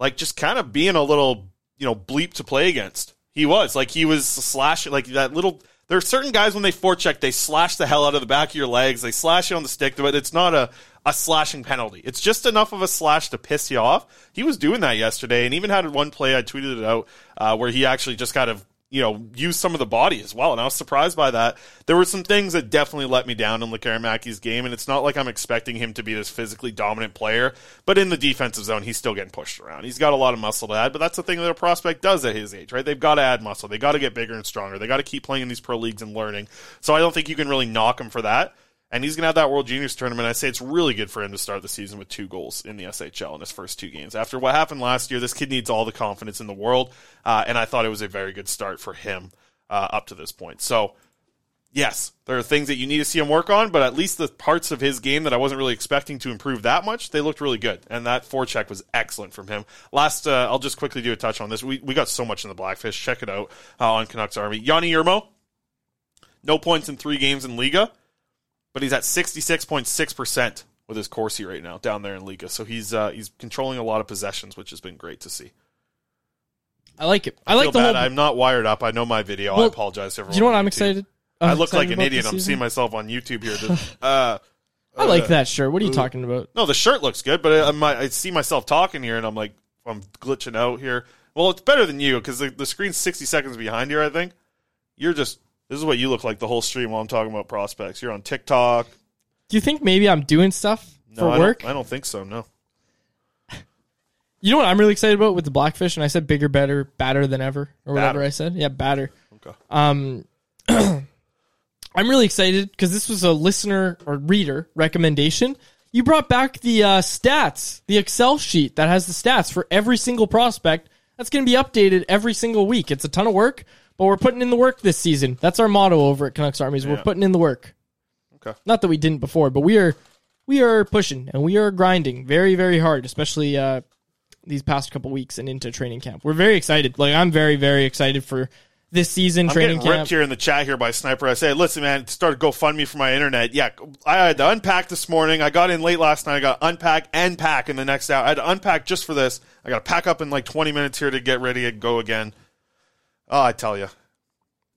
like, just kind of being a little, you know, bleep to play against. He was like he was slashing like that little. There are certain guys when they forecheck, they slash the hell out of the back of your legs. They slash you on the stick, but it's not a a slashing penalty. It's just enough of a slash to piss you off. He was doing that yesterday, and even had one play. I tweeted it out uh, where he actually just kind of you know use some of the body as well, and I was surprised by that. There were some things that definitely let me down in Lekkerimäki's game, and it's not like I'm expecting him to be this physically dominant player, but in the defensive zone, he's still getting pushed around. He's got a lot of muscle to add, but that's the thing that a prospect does at his age, right? They've got to add muscle. They got to get bigger and stronger. They got to keep playing in these pro leagues and learning. So I don't think you can really knock him for that. And he's going to have that World Juniors tournament. I say it's really good for him to start the season with two goals in the SHL in his first two games. After what happened last year, this kid needs all the confidence in the world. Uh, and I thought it was a very good start for him uh, up to this point. So, yes, there are things that you need to see him work on, but at least the parts of his game that I wasn't really expecting to improve that much, they looked really good. And that forecheck was excellent from him. Last, uh, I'll just quickly do a touch on this. We, we got so much in the Blackfish. Check it out uh, on Canucks Army. Joni Jurmo, no points in three games in Liga, but he's at 66.6% with his Corsi right now down there in Liga. So he's uh, he's controlling a lot of possessions, which has been great to see. I like it. I like feel the bad. whole. I'm not wired up. I know my video. I apologize to everyone. you know what I'm YouTube. excited- I I'm look like an idiot. I'm seeing myself on YouTube here. Just, uh, I like uh, that shirt. What are you uh, talking about? No, the shirt looks good, but I, I'm- I see myself talking here, and I'm like, I'm glitching out here. Well, it's better than you because the, the screen's 60 seconds behind here. I think you're just. This is what you look like the whole stream while I'm talking about prospects. You're on TikTok. Do you think maybe I'm doing stuff No, for I work? Don't, I don't think so. No. You know what I'm really excited about with the Blackfish, and I said bigger, better, badder than ever, or whatever. I said. Yeah, badder. Okay. Um, I'm really excited because this was a listener or reader recommendation. You brought back the uh, stats, the Excel sheet that has the stats for every single prospect. That's going to be updated every single week. It's a ton of work, but we're putting in the work this season. That's our motto over at Canucks Armies. We're putting in the work. Okay. Not that we didn't before, but we are we are pushing and we are grinding very very hard, especially uh, these past couple weeks and into training camp. We're very excited. Like I'm very very excited for this season I'm training getting ripped camp. here in the chat here by Sniper. I say, listen, man, start GoFundMe for my internet. Yeah, I had to unpack this morning. I got in late last night. I got to unpack and pack in the next hour. I had to unpack just for this. I got to pack up in like 20 minutes here to get ready and go again. Oh, I tell you.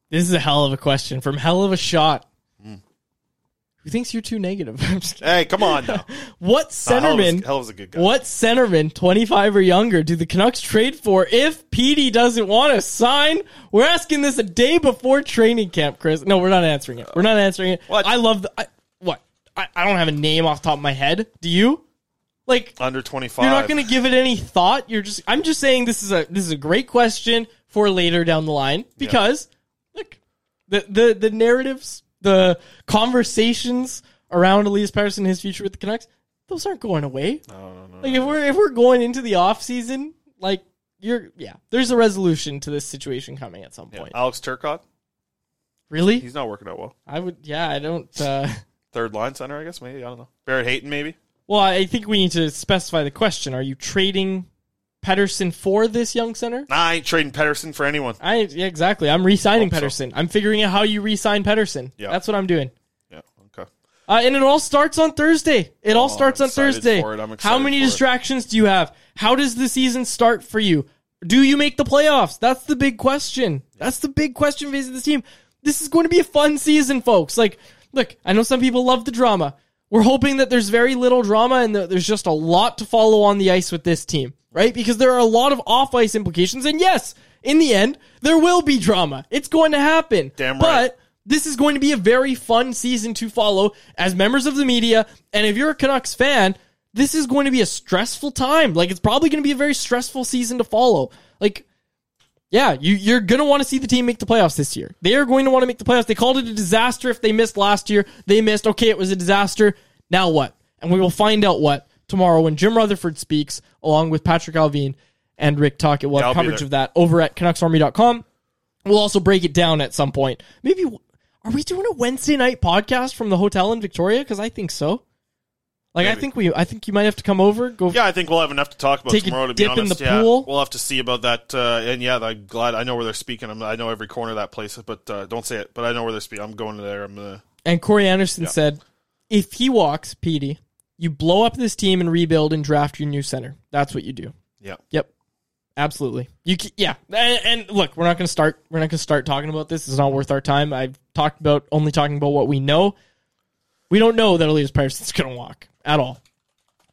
This is a hell of a question from hell of a shot. Hmm. Who thinks you're too negative? I'm just kidding. Hey, come on now. What Nah, Hell was- centerman? Hell was a good guy. What centerman, 25 or younger, do the Canucks trade for if PD doesn't want to sign? We're asking this a day before training camp, Chris. No, we're not answering it. We're not answering it. What? I love the. I, what? I, I don't have a name off the top of my head. Do you? Like, Under 25. you're not going to give it any thought. You're just. I'm just saying this is a this is a great question for later down the line because look, the the the narratives, the conversations around Elias Pettersson and his future with the Canucks, those aren't going away. Like if we're if we're going into the off season, like you're yeah, there's a resolution to this situation coming at some Yeah. point. Alex Turcotte. Really? He's not working out well. I would yeah, I don't uh Third line center, I guess, maybe. I don't know. Barrett Hayton, maybe. Well, I think we need to specify the question. Are you trading Pettersson for this young center? Nah, I ain't trading Pettersson for anyone. I yeah, exactly. I'm re-signing Hope so. Pettersson. I'm figuring out how you re-sign Pettersson. Yeah. That's what I'm doing. Yeah, okay. Uh, and it all starts on Thursday. It all Oh, starts I'm on excited Thursday. for it. I'm How excited many for it. distractions do you have? How does the season start for you? Do you make the playoffs? That's the big question. That's the big question facing this team. This is going to be a fun season, folks. Like, look, I know some people love the drama. We're hoping that there's very little drama and that there's just a lot to follow on the ice with this team, right? Because there are a lot of off ice implications. And yes, in the end, there will be drama. It's going to happen. Damn But. This is going to be a very fun season to follow as members of the media. And if you're a Canucks fan, this is going to be a stressful time. Like, it's probably going to be a very stressful season to follow. Like, yeah, you, you're going to want to see the team make the playoffs this year. They are going to want to make the playoffs. They called it a disaster if they missed last year. They missed. Okay, it was a disaster. Now what? And we will find out what tomorrow when Jim Rutherford speaks, along with Patrik Allvin and Rick Tocchet. We'll Yeah, have I'll coverage of that over at CanucksArmy.com. We'll also break it down at some point. Maybe, are we doing a Wednesday night podcast from the hotel in Victoria? Because I think so. Like, I think we, I think you might have to come over. Go. Yeah, I think we'll have enough to talk about Take tomorrow. To be dip in honest, the yeah, pool. we'll have to see about that. Uh, and yeah, I'm glad I know where they're speaking. I'm, I know every corner of that place, but uh, don't say it. But I know where they're speaking. I'm going there. I'm gonna. And Corey Anderson Yeah. said, if he walks, Petey, you blow up this team and rebuild and draft your new center. That's what you do. Yeah. Yep. Absolutely. You ca- yeah. And, and look, we're not going to start we're not going to start talking about this. It's not worth our time. I've talked about only talking about what we know. We don't know that Elias Pettersson's going to walk at all.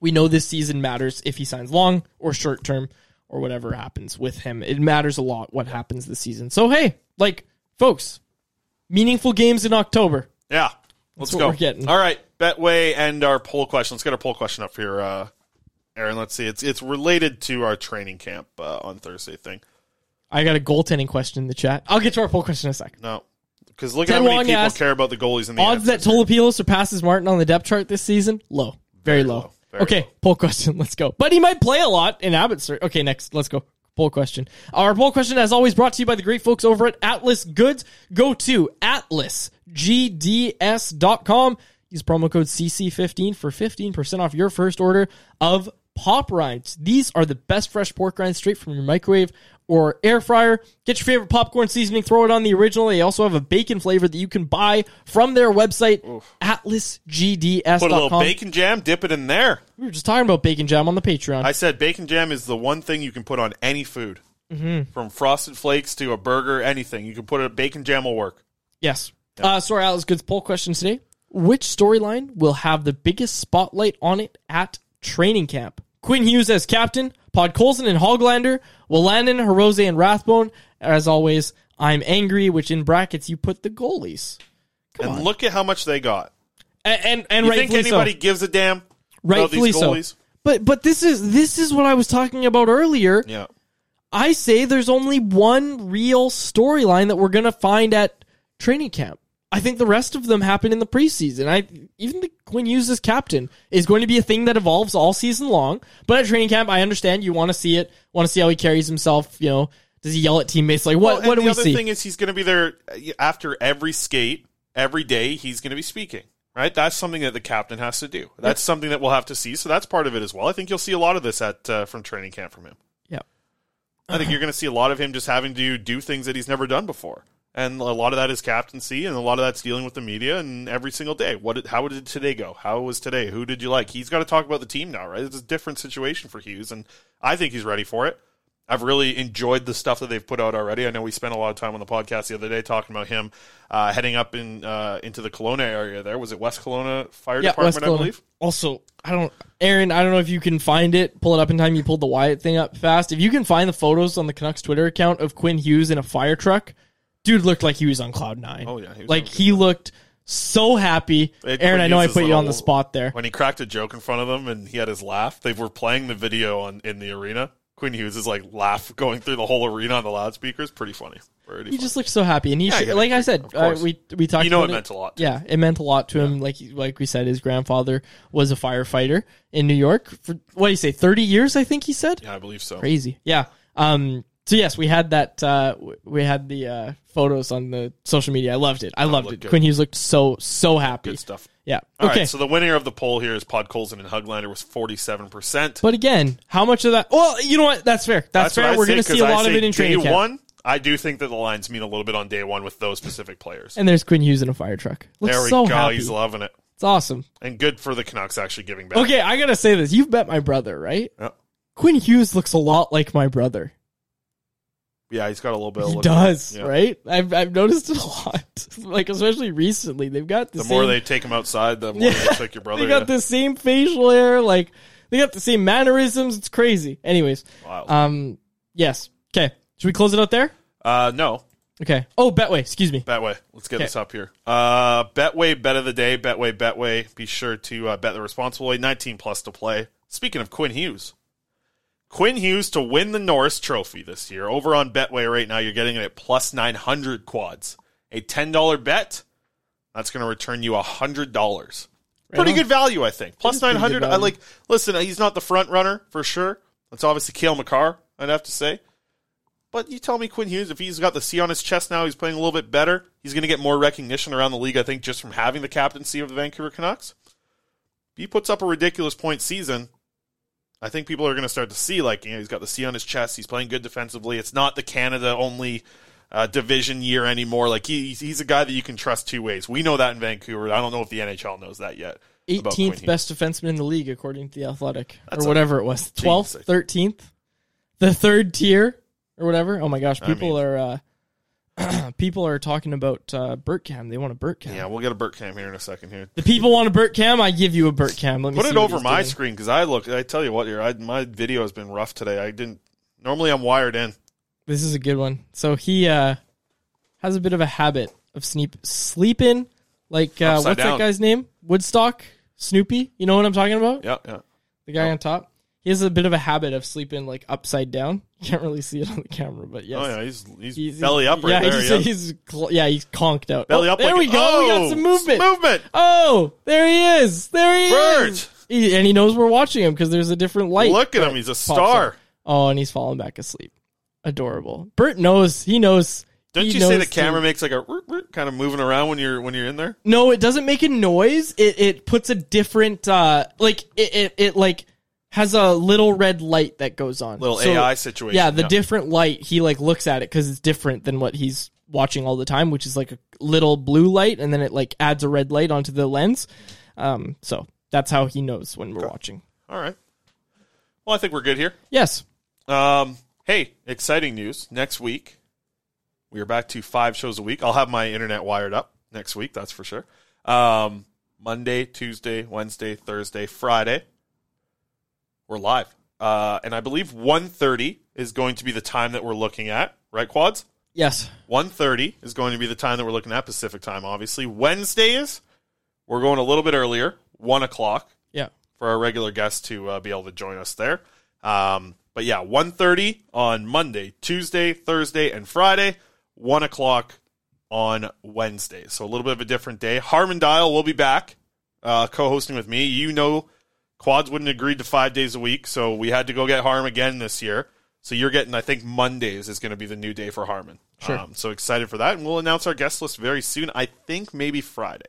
We know this season matters if he signs long or short term or whatever happens with him. It matters a lot what happens this season. So hey, like folks, meaningful games in October. Yeah. Let's go. All right, Betway and our poll question. Let's get our poll question up here, uh, Aaron. Let's see. It's it's related to our training camp uh, on Thursday thing. I got a goaltending question in the chat. I'll get to our poll question in a second. No, because look at how many Wong people asked, care about the goalies in the Odds that. Tolopilo surpasses Martin on the depth chart this season? Low. Very, low. Very okay, poll question. Let's go. But he might play a lot in Abbotsford. Okay, next. Let's go. Poll question. Our poll question, as always, brought to you by the great folks over at Atlas Goods. Go to atlasgds.com. Use promo code CC15 for 15% off your first order of pop rinds. These are the best fresh pork rinds straight from your microwave or air fryer. Get your favorite popcorn seasoning, throw it on the original. They also have a bacon flavor that you can buy from their website, atlasgds.com. Put a little bacon jam, dip it in there. We were just talking about bacon jam on the Patreon. I said bacon jam is the one thing you can put on any food, Mhm. from frosted flakes to a burger, anything. You can put a bacon jam will work. Yes. Uh, so our Atlas Goods poll question today. Which storyline will have the biggest spotlight on it at training camp? Quinn Hughes as captain, Podkolzin and Hoglander, Wolanin, Hirose, and Rathbone. As always, I'm angry, which in brackets you put the goalies. and look at how much they got. And and, and you think rightfully so. anybody gives a damn about rightfully these so. goalies? But but this is this is what I was talking about earlier. Yeah. I say there's only one real storyline that we're gonna find at training camp. I think the rest of them happen in the preseason. I even the Quinn Hughes as captain is going to be a thing that evolves all season long. But at training camp, I understand you want to see it, want to see how he carries himself. You know, does he yell at teammates like what? Well, what do the we other see? thing is he's going to be there uh, after every skate, every day. He's going to be speaking. Right, that's something that the captain has to do. That's something that we'll have to see. So that's part of it as well. I think you'll see a lot of this at uh, from training camp from him. Yeah. I think you're going to see a lot of him just having to do things that he's never done before, and a lot of that is captaincy, and a lot of that's dealing with the media, and every single day. What? Did, how did today go? How was today? Who did you like? He's got to talk about the team now, right? It's a different situation for Hughes, and I think he's ready for it. I've really enjoyed the stuff that they've put out already. I know we spent a lot of time on the podcast the other day talking about him uh, heading up in uh, into the Kelowna area. There was it West Kelowna Fire yeah, Department, I believe. Also, I don't, Aaron. I don't know if you can find it. Pull it up in time. You pulled the Wyatt thing up fast. If you can find the photos on the Canucks Twitter account of Quinn Hughes in a fire truck, dude looked like he was on cloud nine. Oh, yeah, he was like he looked so happy. It- Aaron, when I know I put you on the little- spot there. When he cracked a joke in front of them and he had his laugh, they were playing the video on in the arena. Quinn Hughes is like laugh going through the whole arena on the loudspeakers. Pretty funny. Pretty He funny. just looked so happy, and he, Yeah, sh- yeah, like I said, of uh, course. we we talked. You know about it meant a lot to Yeah, it meant a lot to him. Like like we said, his grandfather was a firefighter in New York for what do you say, thirty years? I think he said. yeah, I believe so. Crazy. Yeah. Um. So yes, we had that. Uh, we had the uh, photos on the social media. I loved it. I loved it. good. Quinn Hughes looked so so happy. Good stuff. Yeah. All right, okay. so the winner of the poll here is Podkolzin and Hoglander was forty seven percent. but again, how much of that? Well, you know what? That's fair. That's, fair. We're going to see a lot of it in training day camp. one. I do think that the lines mean a little bit on day one with those specific players. And there's Quinn Hughes in a fire truck. Looks there we so go. happy. He's loving it, It's awesome. and good for the Canucks actually giving back. Okay, I gotta say this. You've met my brother, right? Yeah. Quinn Hughes looks a lot like my brother. Yeah, he's got a little bit. Of He does, yeah. right? I've I've noticed it a lot. like especially recently, they've got the, The same, more they take him outside, the more Yeah. they look like your brother. They got yeah. the same facial hair, like they got the same mannerisms. It's crazy. Anyways, um, yes. Okay, should we close it out there? Uh, no. Okay. Oh, Betway. Excuse me. Betway. Let's get Okay. this up here. Uh, Betway, bet of the day. Betway, Betway. Be sure to uh, bet the responsible way. 19 plus to play. Speaking of Quinn Hughes, Quinn Hughes to win the Norris Trophy this year. Over on Betway right now, you're getting it at plus 900 quads. A $10 bet, that's going to return you $100. Pretty on. good value, I think. Plus is pretty good 900. I like, listen, he's not the front runner for sure. That's obviously Cale Makar, I'd have to say. But you tell me Quinn Hughes, if he's got the C on his chest now, he's playing a little bit better. He's going to get more recognition around the league, I think, just from having the captaincy of the Vancouver Canucks. If he puts up a ridiculous point season, I think people are going to start to see, like, you know, he's got the C on his chest. He's playing good defensively. It's not the Canada only uh, division year anymore. Like, he, he's a guy that you can trust two ways. We know that in Vancouver. I don't know if the NHL knows that yet. about 18th best defenseman in the league, according to the Athletic, That's or a- whatever it was. Jeez, 12th, 13th, the third tier, or whatever. Oh my gosh, I people mean- are uh, people are talking about uh, Bert Cam. They want a Bert Cam. Yeah, we'll get a Bert Cam here in a second here. The people want a Bert Cam. I give you a Bert Cam. Let me Put see it over my doing. screen because I look. I tell you what, here, I, my video has been rough today. I didn't. Normally, I'm wired in. This is a good one. So he uh, has a bit of a habit of sleep sleeping. Like uh, what's down. that guy's name? Woodstock Snoopy. You know what I'm talking about? Yeah, yeah. The guy on top. He has a bit of a habit of sleeping like upside down. You can't really see it on the camera, but yes. Oh yeah, he's he's, belly up right yeah, there. He's, yeah. he's cl- yeah, he's conked out. Belly Oh, up There like we go. we got Oh, some movement. movement. Oh, there he is. There he Bert. is. He, and he knows we're watching him because there's a different light. Look at him. He's a star. Oh, and he's falling back asleep. Adorable. Bert knows. He knows. Don't you say the camera makes like a kind of moving around when you're when you're in there? No, it doesn't make a noise. It it puts a different uh like it it, it like has a little red light that goes on. Little AI situation, Yeah, the yeah. different light. He like looks at it because it's different than what he's watching all the time, which is like a little blue light, and then it like adds a red light onto the lens. Um, so that's how he knows when we're watching. All right. Well, I think we're good here. Yes. Um. Hey, exciting news! Next week, we are back to five shows a week. I'll have my internet wired up next week. That's for sure. Um. Monday, Tuesday, Wednesday, Thursday, Friday. We're live. Uh, and I believe 1.30 is going to be the time that we're looking at, right, Quads? Yes. 1.30 is going to be the time that we're looking at, Pacific time, obviously. Wednesdays, we're going a little bit earlier, 1 o'clock, Yeah. for our regular guests to uh, be able to join us there. Um, but yeah, 1.30 on Monday, Tuesday, Thursday, and Friday, 1 o'clock on Wednesday. So a little bit of a different day. Harman Dayal will be back, uh, co-hosting with me. You know, Quads wouldn't agree to five days a week, so we had to go get Harm again this year. So you're getting, I think, Mondays is going to be the new day for Harman. Sure. Um, so excited for that, and we'll announce our guest list very soon. I think maybe Friday.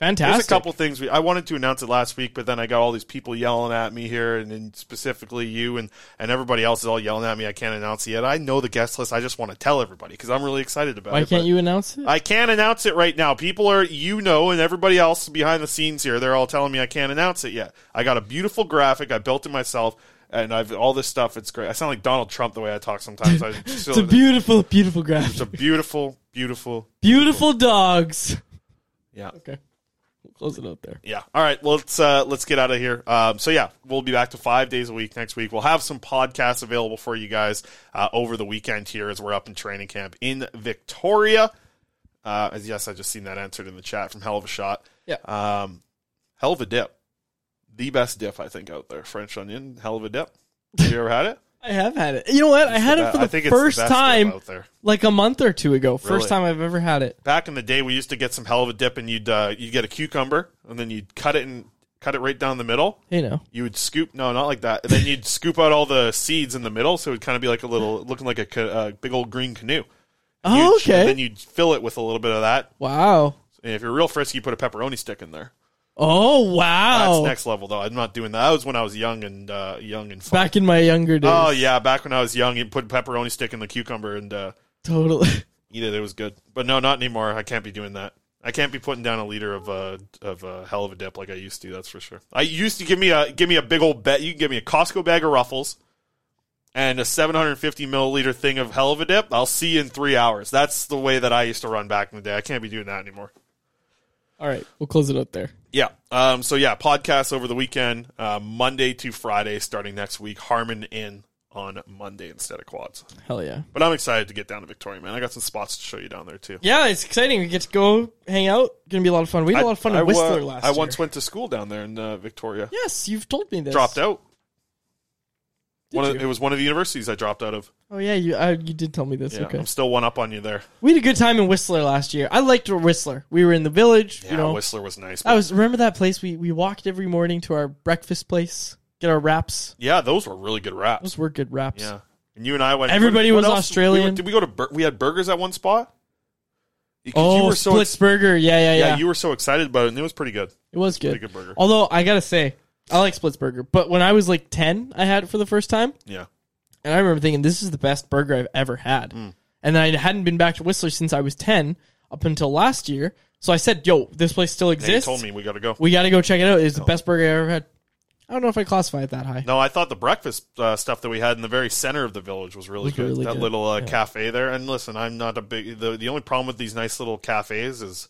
Fantastic. There's a couple things we, I wanted to announce it last week, but then I got all these people yelling at me here, and then specifically you and, and everybody else is all yelling at me. I can't announce it yet. I know the guest list. I just want to tell everybody because I'm really excited about Why it. Why can't you announce it? I can't announce it right now. People are, you know, and everybody else behind the scenes here, they're all telling me I can't announce it yet. I got a beautiful graphic. I built it myself. And I've all this stuff. It's great. I sound like Donald Trump the way I talk sometimes. I it's a beautiful, beautiful graphic. It's a beautiful, beautiful, Beautiful dogs. yeah. Okay. Close it out there. Yeah. All right. Let's uh, let's get out of here. Um, so yeah, we'll be back to five days a week next week. We'll have some podcasts available for you guys uh, over the weekend here as we're up in training camp in Victoria. Uh, as yes, I just seen that answered in the chat from Hell of a Shot. Yeah. Um, hell of a dip, the best dip I think out there. French onion, hell of a dip. Have you ever had it? I have had it. You know what? I had it for I the think it's the first best dip time out there. like a month or two ago. First Really? time I've ever had it. Back in the day, we used to get some hell of a dip, and you'd uh, you get a cucumber, and then you'd cut it and cut it right down the middle. You know. You would scoop, no, not like that. And then you'd scoop out all the seeds in the middle, so it would kind of be like a little, looking like a ca- uh, big old green canoe. Oh, okay. And then you'd fill it with a little bit of that. Wow. And if you're real frisky, you put a pepperoni stick in there. Oh wow. That's next level, though. I'm not doing that. That was when I was young and uh, young and fun. Back in my younger days. Oh yeah, back when I was young, you put pepperoni stick in the cucumber and uh, Totally. eat it. It was good, but no, not anymore. I can't be doing that. I can't be putting down a liter of uh, of uh, hell of a dip like I used to. That's for sure. I used to give me a give me a big old bet. You can give me a Costco bag of Ruffles and a 750 milliliter thing of hell of a dip. I'll see you in three hours. That's the way that I used to run back in the day. I can't be doing that anymore. All right, we'll close it out there. Yeah. Um, so yeah, podcasts over the weekend, uh, Monday to Friday, starting next week. Harman in on Monday instead of quads. Hell yeah. But I'm excited to get down to Victoria, man. I got some spots to show you down there too. Yeah, it's exciting. We get to go hang out. Gonna be a lot of fun. We had a lot of fun I, in Whistler uh, last I year. once went to school down there in uh, Victoria. Yes, you've told me this. Dropped out. One of, it was one of the universities I dropped out of. Oh yeah, you uh, you did tell me this. Yeah, okay. I'm still one up on you there. We had a good time in Whistler last year. I liked Whistler. We were in the village. Yeah, you know, Whistler was nice. I was remember that place. We we walked every morning to our breakfast place, get our wraps. Yeah, those were really good wraps. Those were good wraps. Yeah, and you and I went. Everybody what was else? Australian. We went- did we go to? Bur- we had burgers at one spot. Oh, you were so Splitz Burger. Yeah, yeah, yeah. you were so excited about it, and it was pretty good. It was good. Pretty good burger. Although I gotta say, I like Splitz Burger. But when I was like ten, I had it for the first time, Yeah, and I remember thinking this is the best burger I've ever had. Mm. And then I hadn't been back to Whistler since I was ten up until last year. So I said, "Yo, this place still you exists. told me we got to go. We got to go check it out. It's the best burger I ever had." I don't know if I classify it that high. No, I thought the breakfast uh, stuff that we had in the very center of the village was really Was good. really that good. little uh, cafe there. And listen, I'm not a big. The the only problem with these nice little cafes is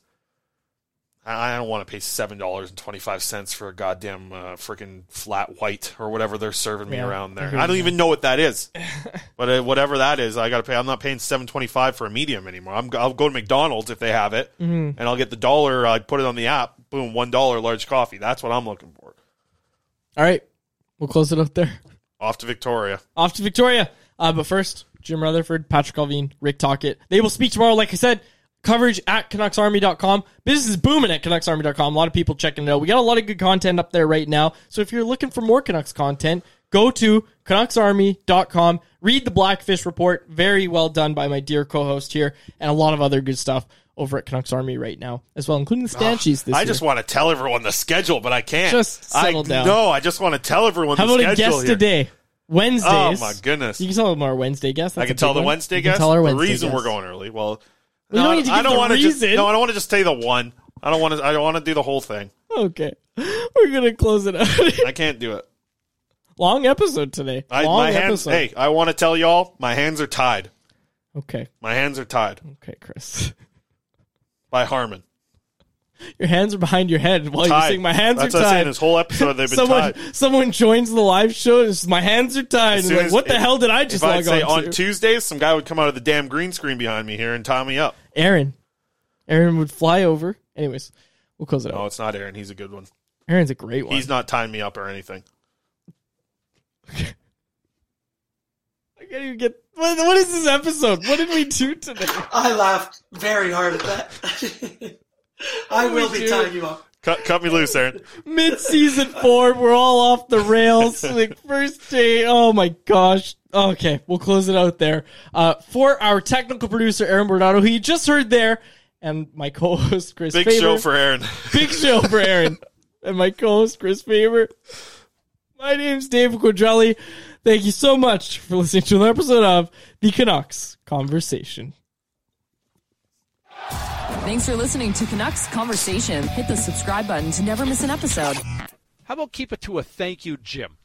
I I don't want to pay seven dollars and twenty five cents for a goddamn uh, freaking flat white or whatever they're serving me Yeah, around there. I don't even know what that is, but uh, whatever that is, I got to pay. I'm not paying seven twenty five for a medium anymore. I'm, I'll go to McDonald's if they have it, Mhm. and I'll get the dollar. I put it on the app. Boom, one dollar large coffee. That's what I'm looking for. All right, we'll close it up there. Off to Victoria. Off to Victoria. Uh, but first, Jim Rutherford, Patrik Allvin, Rick Tocchet. They will speak tomorrow. Like I said, coverage at CanucksArmy.com. Business is booming at CanucksArmy.com. A lot of people checking it out. We got a lot of good content up there right now. So if you're looking for more Canucks content, go to CanucksArmy.com. Read the Blackfish report. Very well done by my dear co-host here, and a lot of other good stuff over at Canucks Army right now as well, including the Stanchies this I year. just want to tell everyone the schedule, but I can't. Just settle I, down. No, I just want to tell everyone How the about a guest here. today? Wednesdays. Oh my goodness! You can tell them our Wednesday guest. I can tell the one. Wednesday guest. tell our the Wednesday reason we're going early. Well, We no, don't need to I give don't want to just. No, I don't want to just say the one. I don't want to. I don't want to do the whole thing. Okay, we're gonna close it out. I can't do it. Long episode today. I, Long my hands. episode. Hey, I want to tell y'all, my hands are tied. Okay. My hands are tied Okay, Chris. by Harman. Your hands are behind your head while you're Tied. saying my hands That's are what I'm tied. saying. This whole episode they've been someone, tied. Someone joins the live show. and says, my hands are tied. And like, as- what the if- hell did I just if I'd say on, on? Tuesdays, some guy would come out of the damn green screen behind me here and tie me up. Aaron. Aaron would fly over. Anyways, we'll close it No, out. it's not Aaron. He's a good one. Aaron's a great one. He's not tying me up or anything. I can't even get. What, what is this episode? What did we do today? I laughed very hard at that. I will be do? tying you up. Cut, cut me loose, Aaron. Mid season four, we're all off the rails. like first day. Oh my gosh. Okay, we'll close it out there. Uh, for our technical producer Aaron Bordado, who you just heard there, and my co-host Chris. Big Faber. show for Aaron. Big show for Aaron and my co-host Chris Faber. My name's Dave Quadrelli. Thank you so much for listening to another episode of the Canucks Conversation. Thanks for listening to Canucks Conversation. Hit the subscribe button to never miss an episode. How about keep it to a thank you, Jim?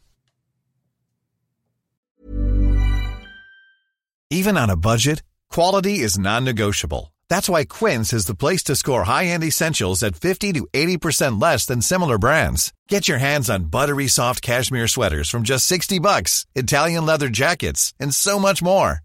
Even on a budget, quality is non-negotiable. That's why Quince is the place to score high-end essentials at 50 to 80% less than similar brands. Get your hands on buttery soft cashmere sweaters from just 60 bucks, Italian leather jackets, and so much more.